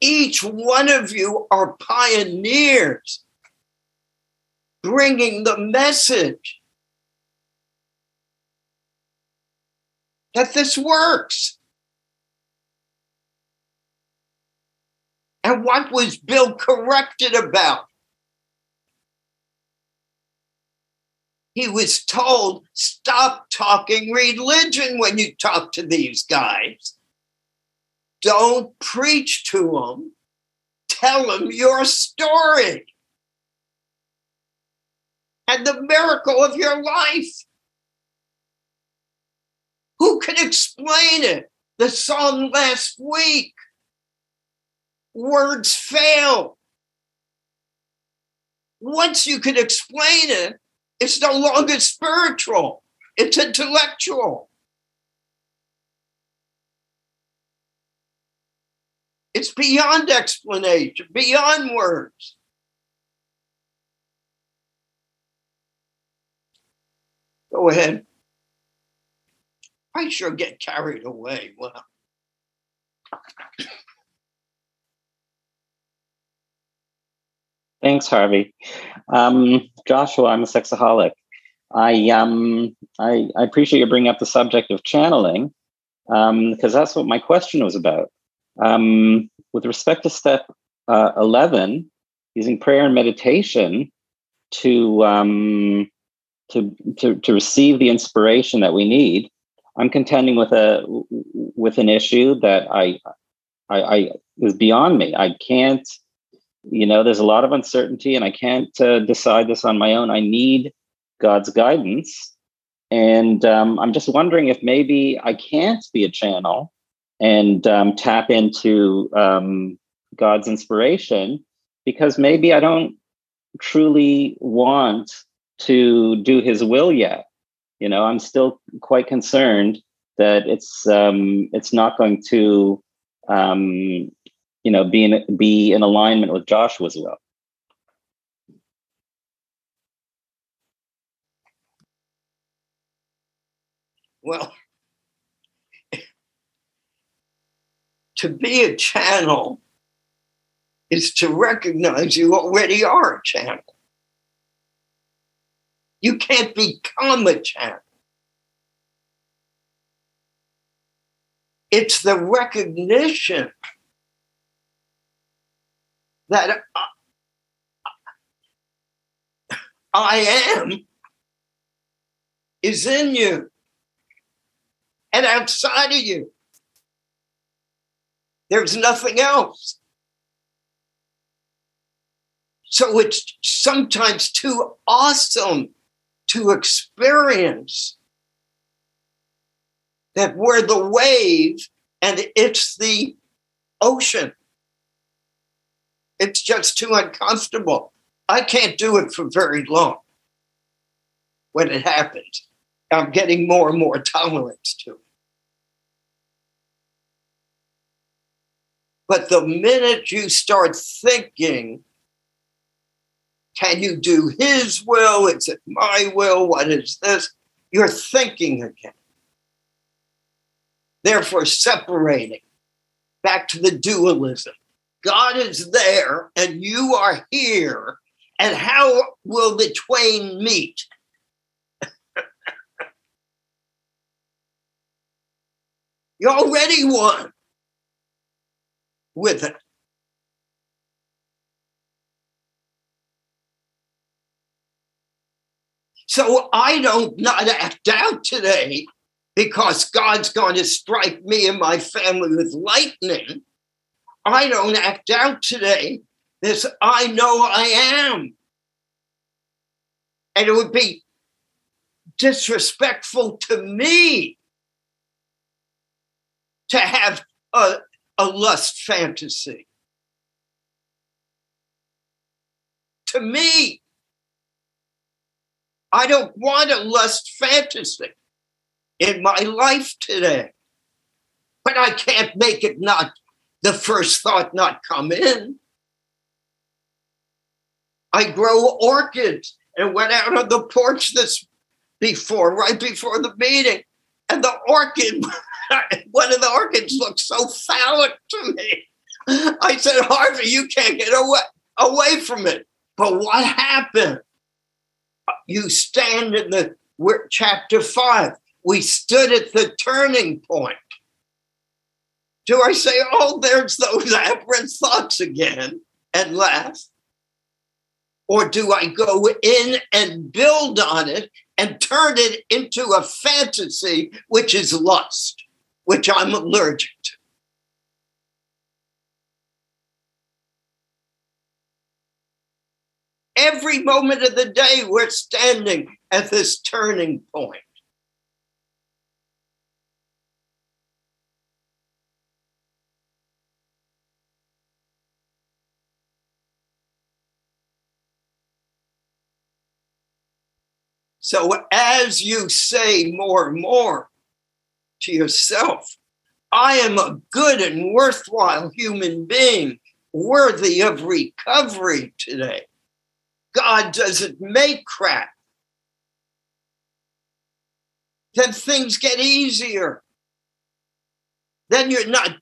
Speaker 2: Each one of you are pioneers bringing the message that this works. And what was Bill corrected about? he was told, stop talking religion when you talk to these guys. Don't preach to them. Tell them your story and the miracle of your life. Who can explain it? The song last week. Words fail. Once you can explain it, it's no longer spiritual, it's intellectual. It's beyond explanation, beyond words. Go ahead. I sure get carried away. Well,
Speaker 7: Thanks, Harvey. Um, Joshua, I'm a sexaholic. I um I, I appreciate you bringing up the subject of channeling because um, that's what my question was about. Um, with respect to step uh, 11, using prayer and meditation to, um, to, to, to receive the inspiration that we need, I'm contending with a with an issue that I, I, I is beyond me. I can't, you know, there's a lot of uncertainty, and I can't uh, decide this on my own. I need God's guidance, and um, I'm just wondering if maybe I can't be a channel and um, tap into um, God's inspiration because maybe I don't truly want to do His will yet. You know, I'm still quite concerned that it's um, it's not going to um, you know be in be in alignment with Joshua's will.
Speaker 2: Well, to be a channel is to recognize you already are a channel. You can't become a champ. It's the recognition that uh, I am is in you and outside of you. There's nothing else. So it's sometimes too awesome to experience that we're the wave and it's the ocean. It's just too uncomfortable. I can't do it for very long when it happens. I'm getting more and more tolerance to it. But the minute you start thinking, can you do his will? Is it my will? What is this? You're thinking again. Therefore, separating back to the dualism. God is there and you are here. And how will the twain meet? you already won with it. So I don't not act out today because God's going to strike me and my family with lightning. I don't act out today this I know I am. And it would be disrespectful to me to have a, a lust fantasy. To me, I don't want a lust fantasy in my life today. But I can't make it not the first thought not come in. I grow orchids and went out on the porch this before, right before the meeting, and the orchid one of the orchids looked so phallic to me. I said, Harvey, you can't get away, away from it. But what happened? You stand in the chapter five. We stood at the turning point. Do I say, oh, there's those aberrant thoughts again and laugh? Or do I go in and build on it and turn it into a fantasy, which is lust? which I'm allergic to. Every moment of the day, we're standing at this turning point. So, as you say more and more, to yourself. I am a good and worthwhile human being, worthy of recovery today. God doesn't make crap. then things get easier. Then you're not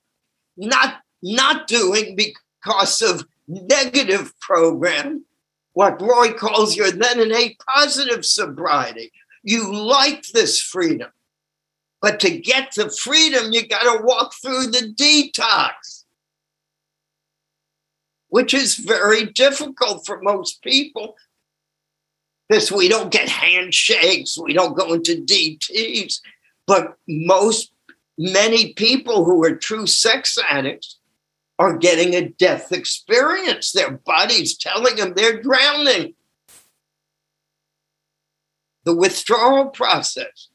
Speaker 2: not not doing because of negative program, what Roy calls your then a positive sobriety. You like this freedom. But to get the freedom, you got to walk through the detox, which is very difficult for most people because we don't get handshakes, we don't go into DTs. But most, many people who are true sex addicts are getting a death experience. Their body's telling them they're drowning. The withdrawal process.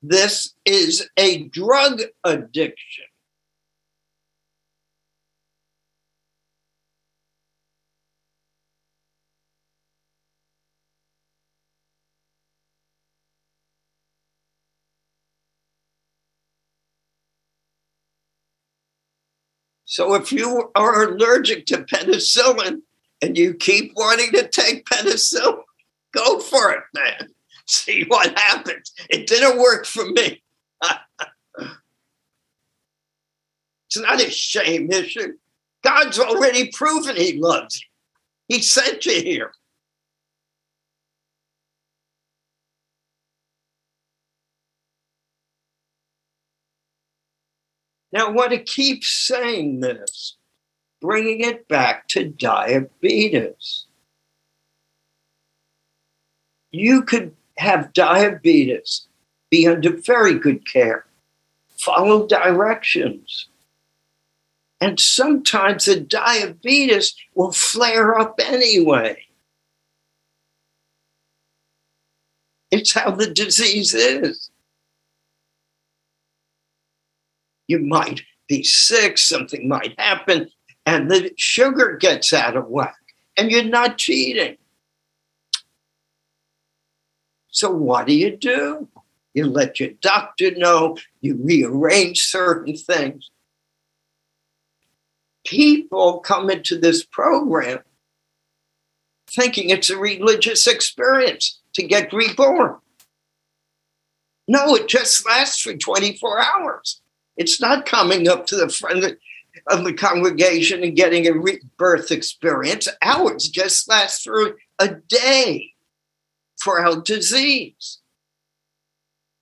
Speaker 2: This is a drug addiction. So if you are allergic to penicillin and you keep wanting to take penicillin, go for it, man. See what happens. It didn't work for me. it's not a shame issue. God's already proven he loves you. He sent you here. Now, I want to keep saying this, bringing it back to diabetes. You could have diabetes, be under very good care, follow directions. And sometimes the diabetes will flare up anyway. It's how the disease is. You might be sick, something might happen, and the sugar gets out of whack, and you're not cheating. So, what do you do? You let your doctor know, you rearrange certain things. People come into this program thinking it's a religious experience to get reborn. No, it just lasts for 24 hours. It's not coming up to the front of the congregation and getting a rebirth experience. Ours just lasts for a day for our disease.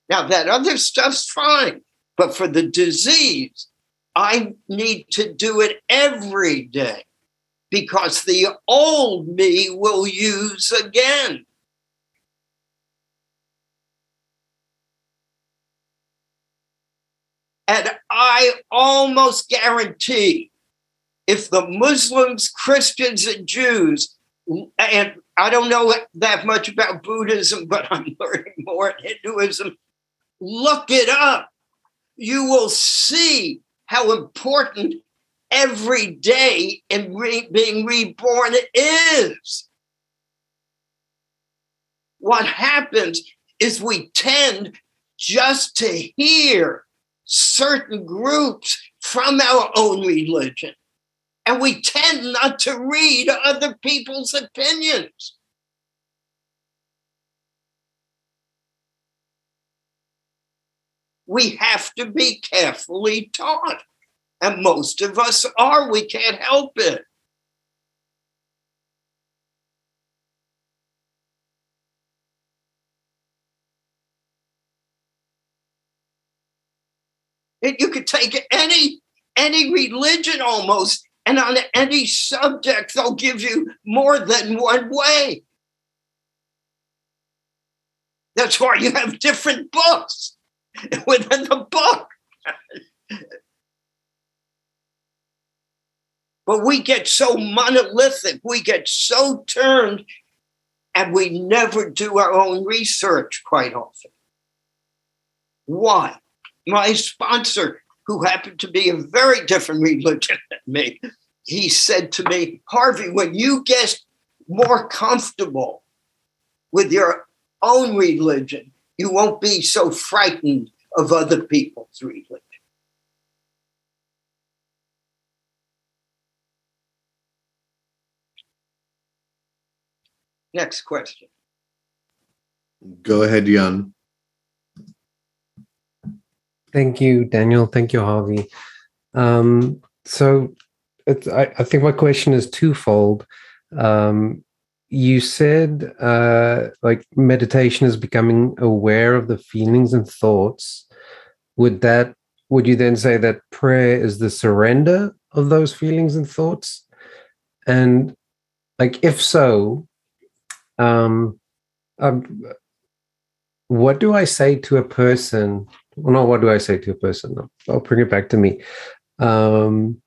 Speaker 2: Now, that other stuff's fine, but for the disease, I need to do it every day because the old me will use again. And I almost guarantee if the Muslims, Christians, and Jews, and I don't know that much about Buddhism, but I'm learning more in Hinduism, look it up. You will see how important every day in re- being reborn is. What happens is we tend just to hear certain groups from our own religion. And we tend not to read other people's opinions. We have to be carefully taught. And most of us are. We can't help it. you could take any any religion almost, and on any subject, they'll give you more than one way. That's why you have different books within the book. but we get so monolithic, we get so turned, and we never do our own research quite often. Why? My sponsor, who happened to be a very different religion than me, he said to me, Harvey, when you get more comfortable with your own religion, you won't be so frightened of other people's religion. Next question.
Speaker 4: Go ahead, Jan.
Speaker 8: Thank you, Daniel. Thank you, Harvey. Um, so, I, I, think my question is twofold. Um, you said uh, like meditation is becoming aware of the feelings and thoughts. Would that would you then say that prayer is the surrender of those feelings and thoughts? And like, if so, um, um, what do I say to a person? Not what do I say to a person? I'll bring it back to me. Um,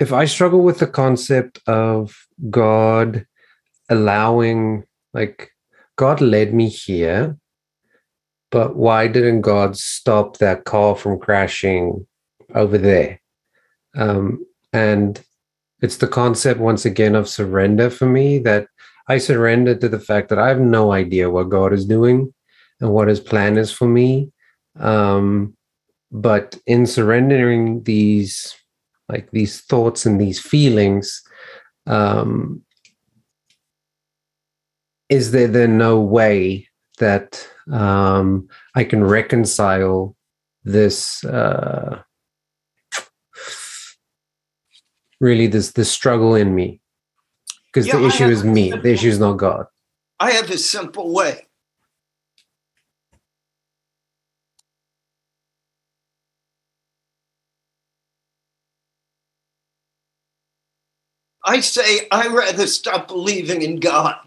Speaker 8: if I struggle with the concept of God allowing, like, God led me here, but why didn't God stop that car from crashing over there? Um, and it's the concept once again of surrender for me that I surrender to the fact that I have no idea what God is doing and what his plan is for me. Um, but in surrendering these, like these thoughts and these feelings, um, is there then no way that um, I can reconcile this? Uh, really, this this struggle in me, because yeah, the issue is me. Simple, the issue is not God.
Speaker 2: I have a simple way. I say I rather stop believing in God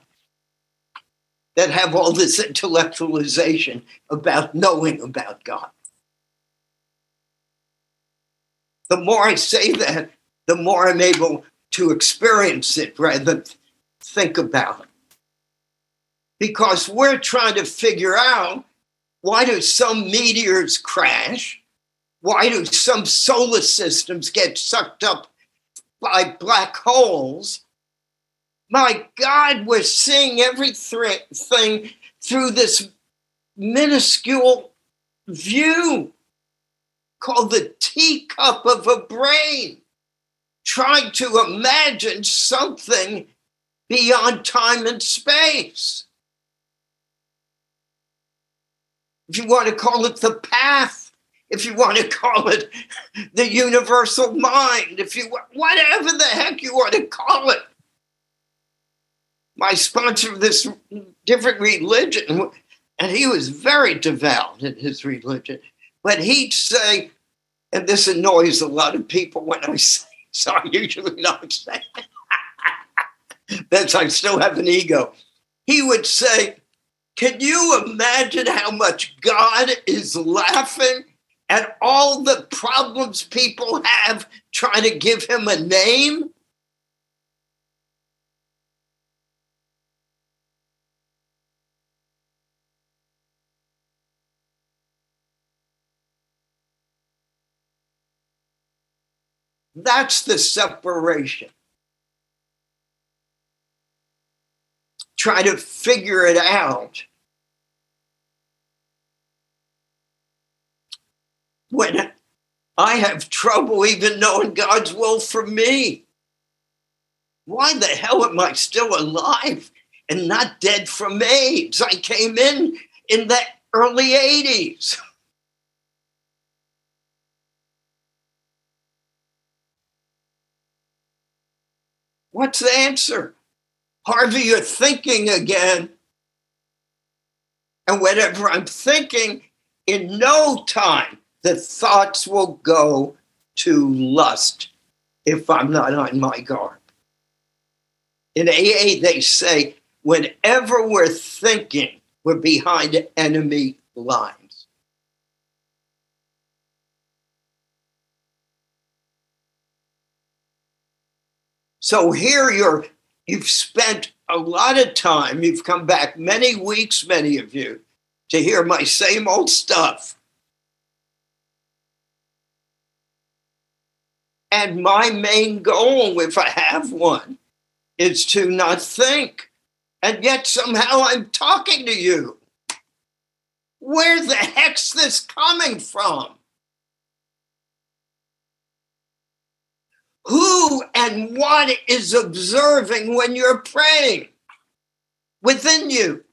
Speaker 2: than have all this intellectualization about knowing about God. The more I say that, the more I'm able to experience it rather than think about it. Because we're trying to figure out why do some meteors crash? Why do some solar systems get sucked up by black holes. My God, we're seeing everything through this minuscule view called the teacup of a brain, trying to imagine something beyond time and space. If you want to call it the path if you want to call it the universal mind, if you whatever the heck you want to call it. My sponsor of this different religion, and he was very devout in his religion, but he'd say, and this annoys a lot of people when I say, so I usually don't say. That's I still have an ego. He would say, Can you imagine how much God is laughing at all the problems people have trying to give him a name? That's the separation. Try to figure it out when I have trouble even knowing God's will for me. Why the hell am I still alive and not dead from AIDS? I came in in the early 80s. What's the answer? Harvey, you're thinking again. And whatever I'm thinking, in no time the thoughts will go to lust if I'm not on my guard. In AA, they say, whenever we're thinking, we're behind enemy lines. So here you're you've spent a lot of time, you've come back many weeks, many of you, to hear my same old stuff. And my main goal, if I have one, is to not think. And yet somehow I'm talking to you. Where the heck's this coming from? Who and what is observing when you're praying within you?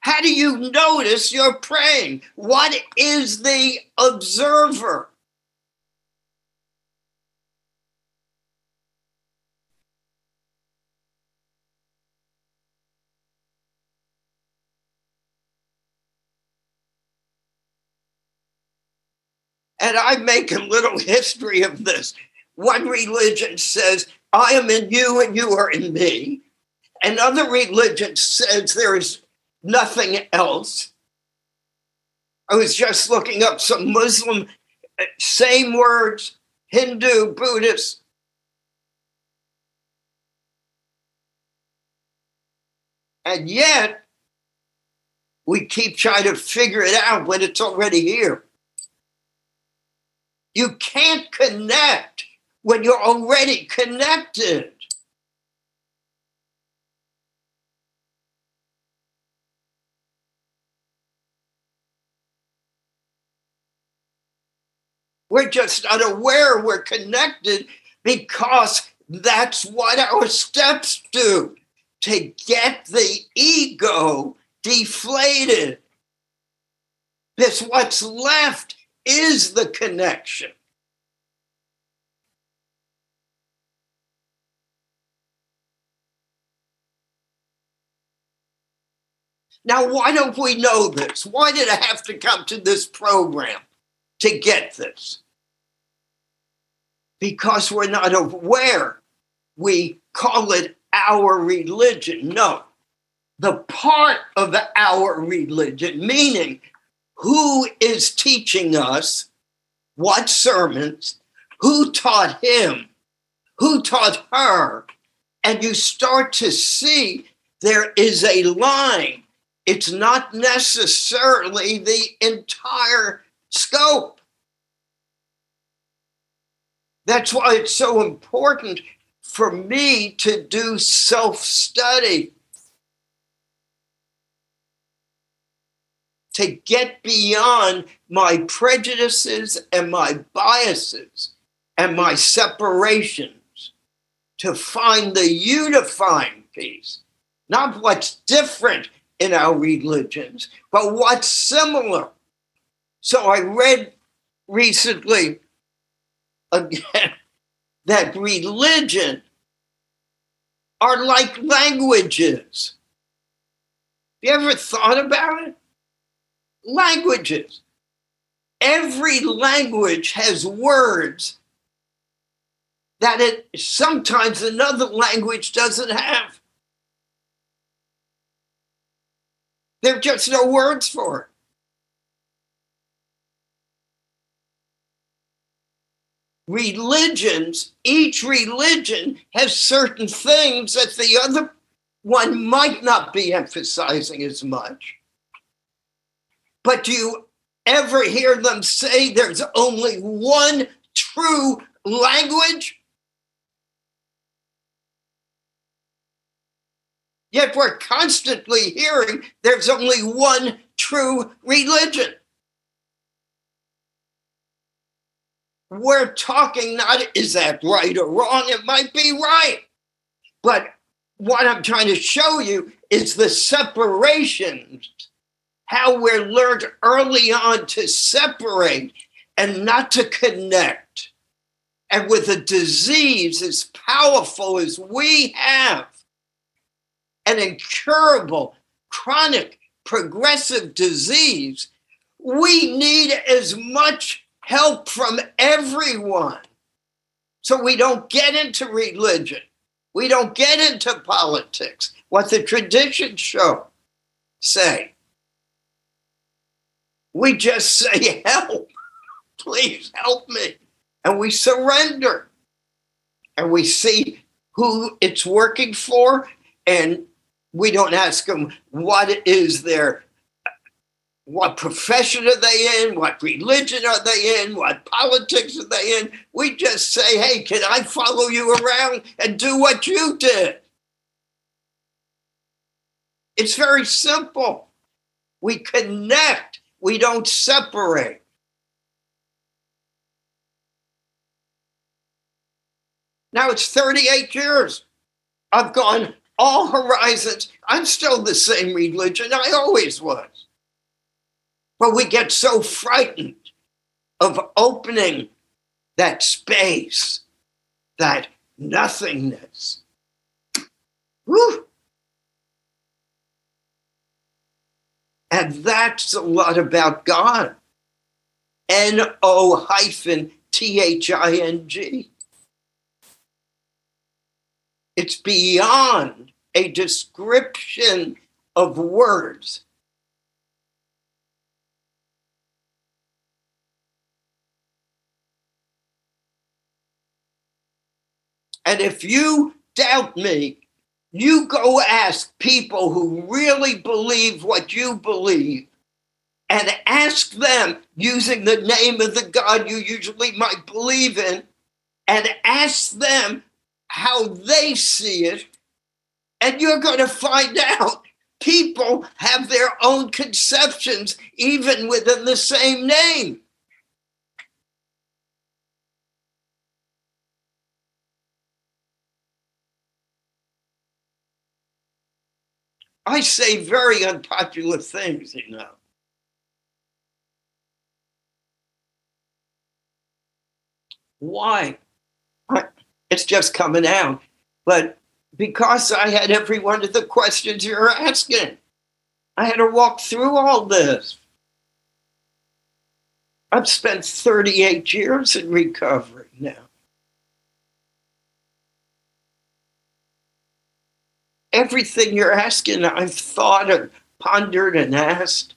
Speaker 2: How do you notice you're praying? What is the observer? And I make a little history of this. One religion says, I am in you and you are in me. Another religion says there is nothing else. I was just looking up some Muslim, uh, same words, Hindu, Buddhist. And yet, we keep trying to figure it out when it's already here. You can't connect when you're already connected. We're just unaware we're connected because that's what our steps do to get the ego deflated. This what's left is the connection. Now, why don't we know this? Why did I have to come to this program to get this? Because we're not aware. We call it our religion. No, the part of our religion, meaning who is teaching us what sermons, who taught him, who taught her, and you start to see there is a line. It's not necessarily the entire scope. That's why it's so important for me to do self study. To get beyond my prejudices and my biases and my separations to find the unifying piece, not what's different in our religions, but what's similar. So I read recently again that religion are like languages. You ever thought about it? Languages. Every language has words that it sometimes another language doesn't have. There are just no words for it. Religions, each religion has certain things that the other one might not be emphasizing as much. But do you ever hear them say there's only one true language? Yet we're constantly hearing there's only one true religion. We're talking not is that right or wrong, it might be right. But what I'm trying to show you is the separations how we're learned early on to separate and not to connect. And with a disease as powerful as we have, an incurable, chronic, progressive disease, we need as much help from everyone. So we don't get into religion. We don't get into politics. What the traditions show say. We just say, Help, please help me. And we surrender. And we see who it's working for. And we don't ask them what is their what profession are they in? What religion are they in? What politics are they in? We just say, hey, can I follow you around and do what you did? It's very simple. We connect we don't separate. Now it's 38 years. I've gone all horizons. I'm still the same religion I always was. But we get so frightened of opening that space, that nothingness. And that's a lot about God. N O hyphen T H I N G. It's beyond a description of words. And if you doubt me, you go ask people who really believe what you believe and ask them using the name of the God you usually might believe in and ask them how they see it. And you're going to find out people have their own conceptions, even within the same name. I say very unpopular things, you know. Why? It's just coming out. But because I had every one of the questions you're asking, I had to walk through all this. I've spent 38 years in recovery now. Everything you're asking, I've thought and pondered and asked.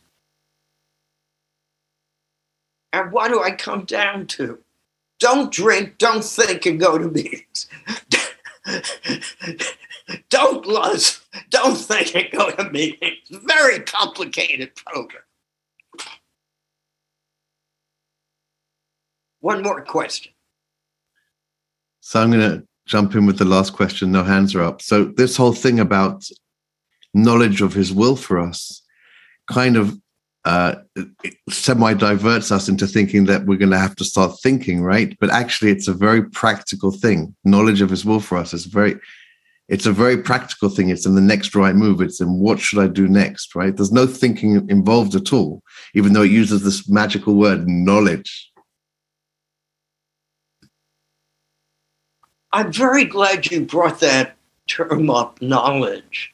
Speaker 2: And what do I come down to? Don't drink, don't think, and go to meetings. don't lust, don't think, and go to meetings. Very complicated program. One more question.
Speaker 4: So I'm going to jump in with the last question. No hands are up. So this whole thing about knowledge of his will for us kind of uh, semi diverts us into thinking that we're going to have to start thinking, right? But actually, it's a very practical thing. Knowledge of His will for us is very, it's a very practical thing. It's in the next right move. It's in what should I do next, right? There's no thinking involved at all, even though it uses this magical word, knowledge.
Speaker 2: I'm very glad you brought that term up, knowledge.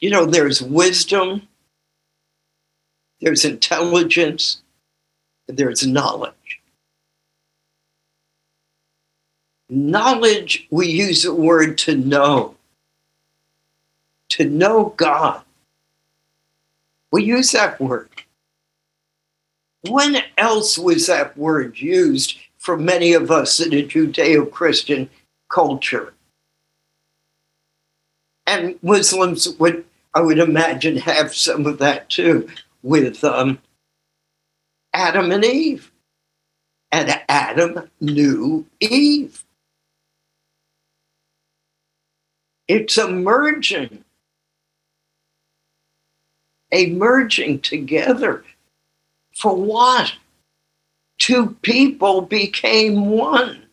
Speaker 2: You know, there's wisdom there's intelligence, there's knowledge. Knowledge, we use the word to know. To know God. We use that word. When else was that word used for many of us in a Judeo Christian culture? And Muslims would, I would imagine, have some of that too with um, Adam and Eve. And Adam knew Eve. It's a merging, a merging together. For what? Two people became one.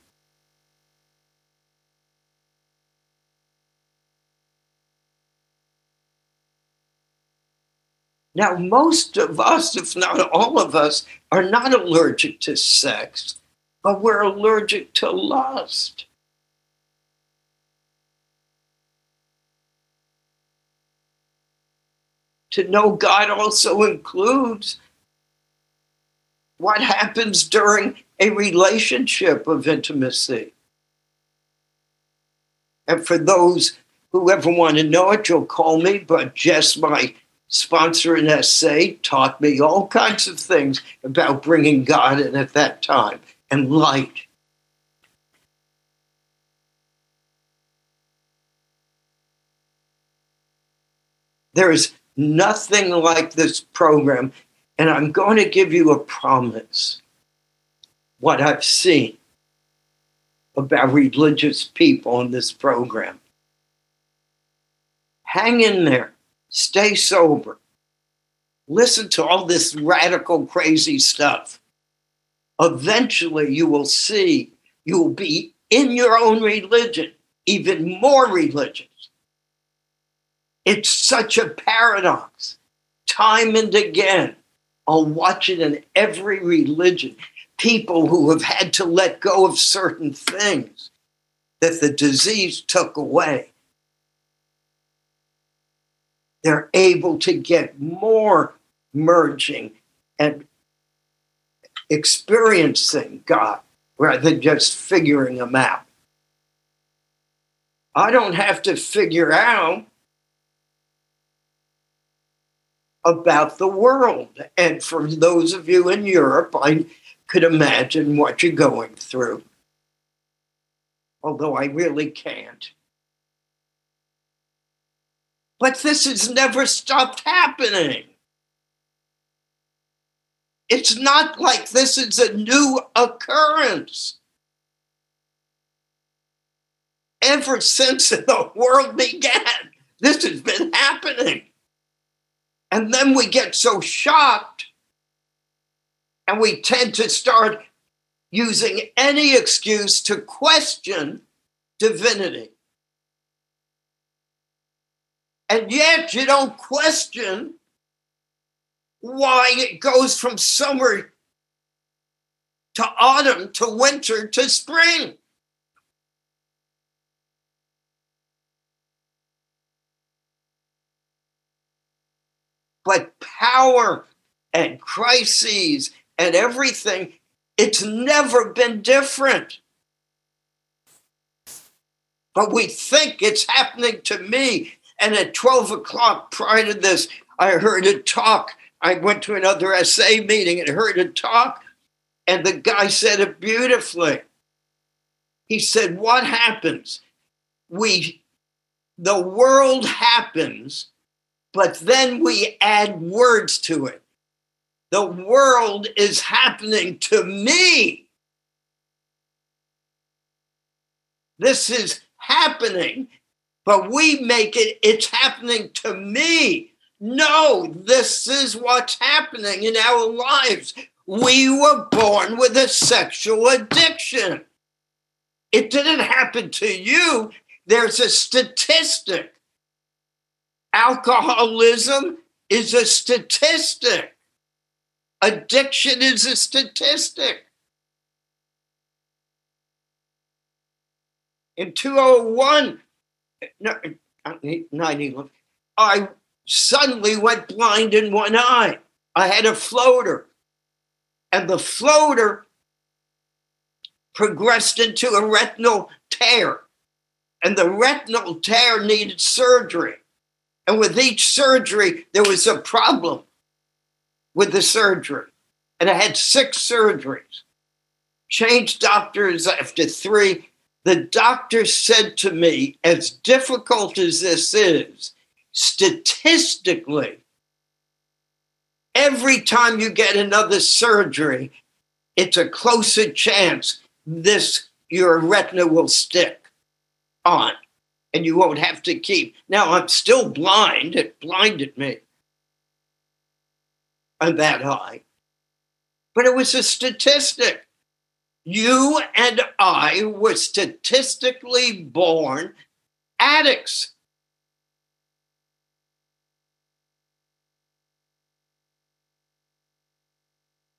Speaker 2: Now, most of us, if not all of us, are not allergic to sex, but we're allergic to lust. To know God also includes what happens during a relationship of intimacy. And for those who ever want to know it, you'll call me, but just my sponsor an SA, taught me all kinds of things about bringing God in at that time and light. There is nothing like this program, and I'm going to give you a promise. What I've seen about religious people in this program. Hang in there stay sober, listen to all this radical, crazy stuff. Eventually, you will see you will be in your own religion, even more religious, It's such a paradox. Time and again, I'll watch it in every religion. People who have had to let go of certain things that the disease took away. They're able to get more merging and experiencing God rather than just figuring them out. I don't have to figure out about the world. And for those of you in Europe, I could imagine what you're going through, although I really can't. But this has never stopped happening. It's not like this is a new occurrence. Ever since the world began, this has been happening. And then we get so shocked and we tend to start using any excuse to question divinity. And yet you don't question why it goes from summer to autumn to winter to spring. But power and crises and everything, it's never been different. But we think it's happening to me. And at 12 o'clock prior to this, I heard a talk. I went to another SA meeting and heard a talk, and the guy said it beautifully. He said, What happens? We, the world happens but then we add words to it. The world is happening to me. This is happening, but we make it, it's happening to me. No, this is what's happening in our lives. We were born with a sexual addiction. It didn't happen to you. There's a statistic Alcoholism is a statistic. Addiction is a statistic. In 201, no, uh, 90, I suddenly went blind in one eye. I had a floater, and the floater progressed into a retinal tear, and the retinal tear needed surgery. And with each surgery, there was a problem with the surgery. And I had six surgeries. Changed doctors after three. The doctor said to me, as difficult as this is, statistically, every time you get another surgery, it's a closer chance this your retina will stick on and you won't have to keep. Now I'm still blind. It blinded me. I'm that high. But it was a statistic. You and I were statistically born addicts.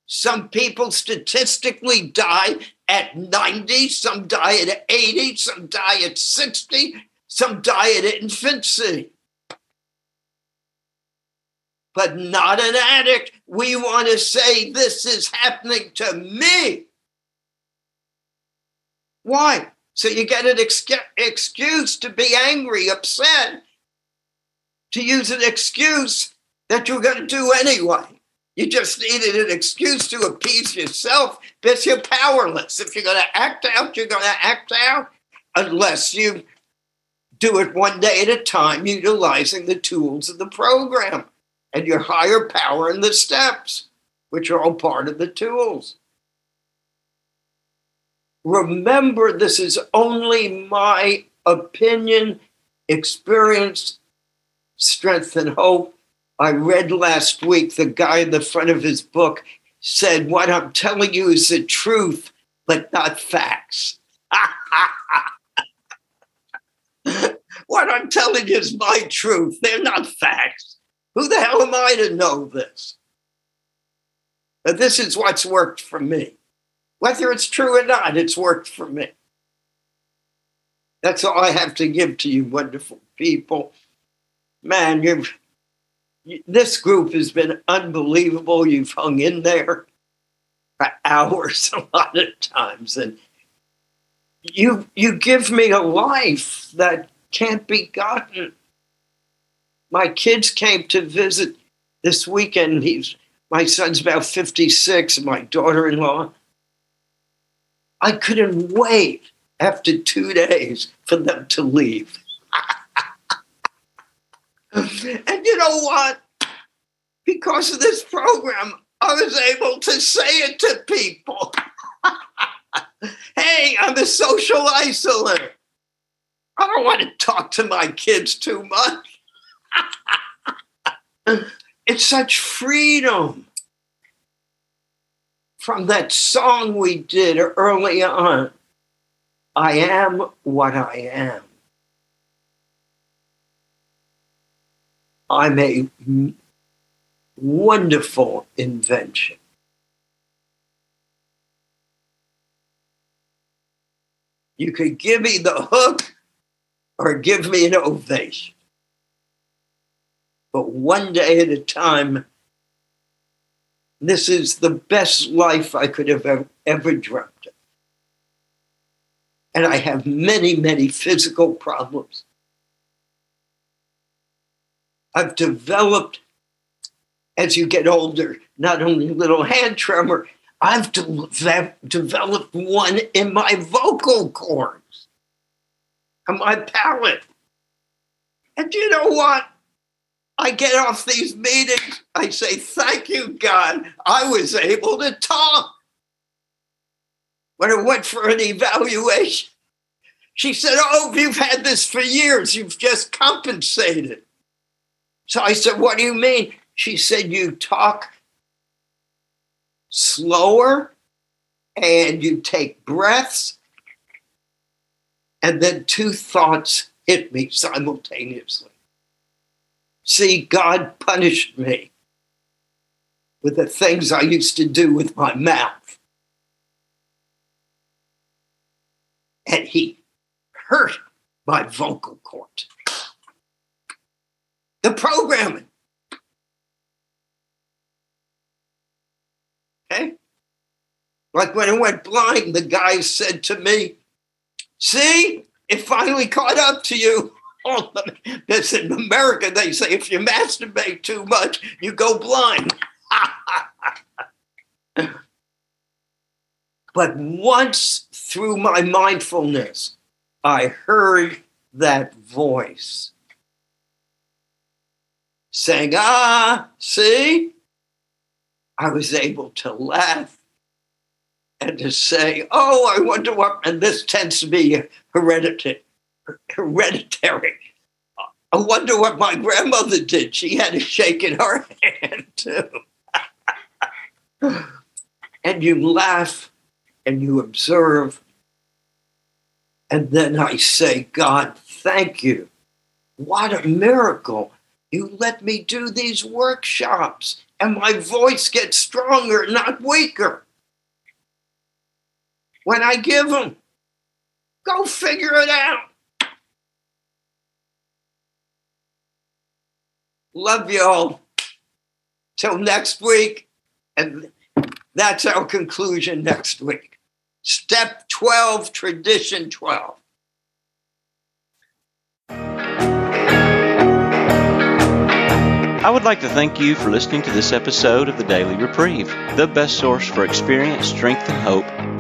Speaker 2: Some people statistically die at 90, some die at 80, some die at 60, some die at infancy. But not an addict. We want to say this is happening to me. Why? So you get an ex- excuse to be angry, upset, to use an excuse that you're going to do anyway. You just needed an excuse to appease yourself, but you're powerless. If you're going to act out, you're going to act out unless you do it one day at a time, utilizing the tools of the program and your higher power and the steps, which are all part of the tools. Remember, this is only my opinion, experience, strength, and hope. I read last week the guy in the front of his book said, What I'm telling you is the truth, but not facts. what I'm telling is my truth. They're not facts. Who the hell am I to know this? But this is what's worked for me. Whether it's true or not, it's worked for me. That's all I have to give to you, wonderful people. Man, you've this group has been unbelievable. You've hung in there for hours a lot of times, and you you give me a life that can't be gotten. My kids came to visit this weekend. He's my son's about 56, my daughter-in-law. I couldn't wait after two days for them to leave. and you know what? Because of this program, I was able to say it to people. hey, I'm a social isolator. I don't want to talk to my kids too much. it's such freedom from that song we did early on. I am what I am. I'm a wonderful invention. You could give me the hook or give me an ovation. But one day at a time, this is the best life I could have ever, ever dreamt of. And I have many, many physical problems. I've developed, as you get older, not only little hand tremor, I've de- developed one in my vocal cords and my palate. And you know what? I get off these meetings, I say, Thank you, God, I was able to talk. When I went for an evaluation, she said, Oh, you've had this for years, you've just compensated. So I said, What do you mean? She said, You talk slower and you take breaths. And then two thoughts hit me simultaneously. See, God punished me with the things I used to do with my mouth. And He hurt my vocal cords. The programming. Okay? Like when I went blind, the guy said to me, See, it finally caught up to you. This in America, they say if you masturbate too much, you go blind. but once through my mindfulness, I heard that voice saying, Ah, see? I was able to laugh and to say, Oh, I wonder what, and this tends to be hereditary. Hereditary. I wonder what my grandmother did. She had a shake in her hand too. and you laugh and you observe. And then I say, God, thank you. What a miracle. You let me do these workshops, and my voice gets stronger, not weaker. When I give them, go figure it out. Love you all. Till next week. And that's our conclusion next week. Step 12, Tradition 12.
Speaker 1: I would like to thank you for listening to this episode of the Daily Reprieve, the best source for experience, strength, and hope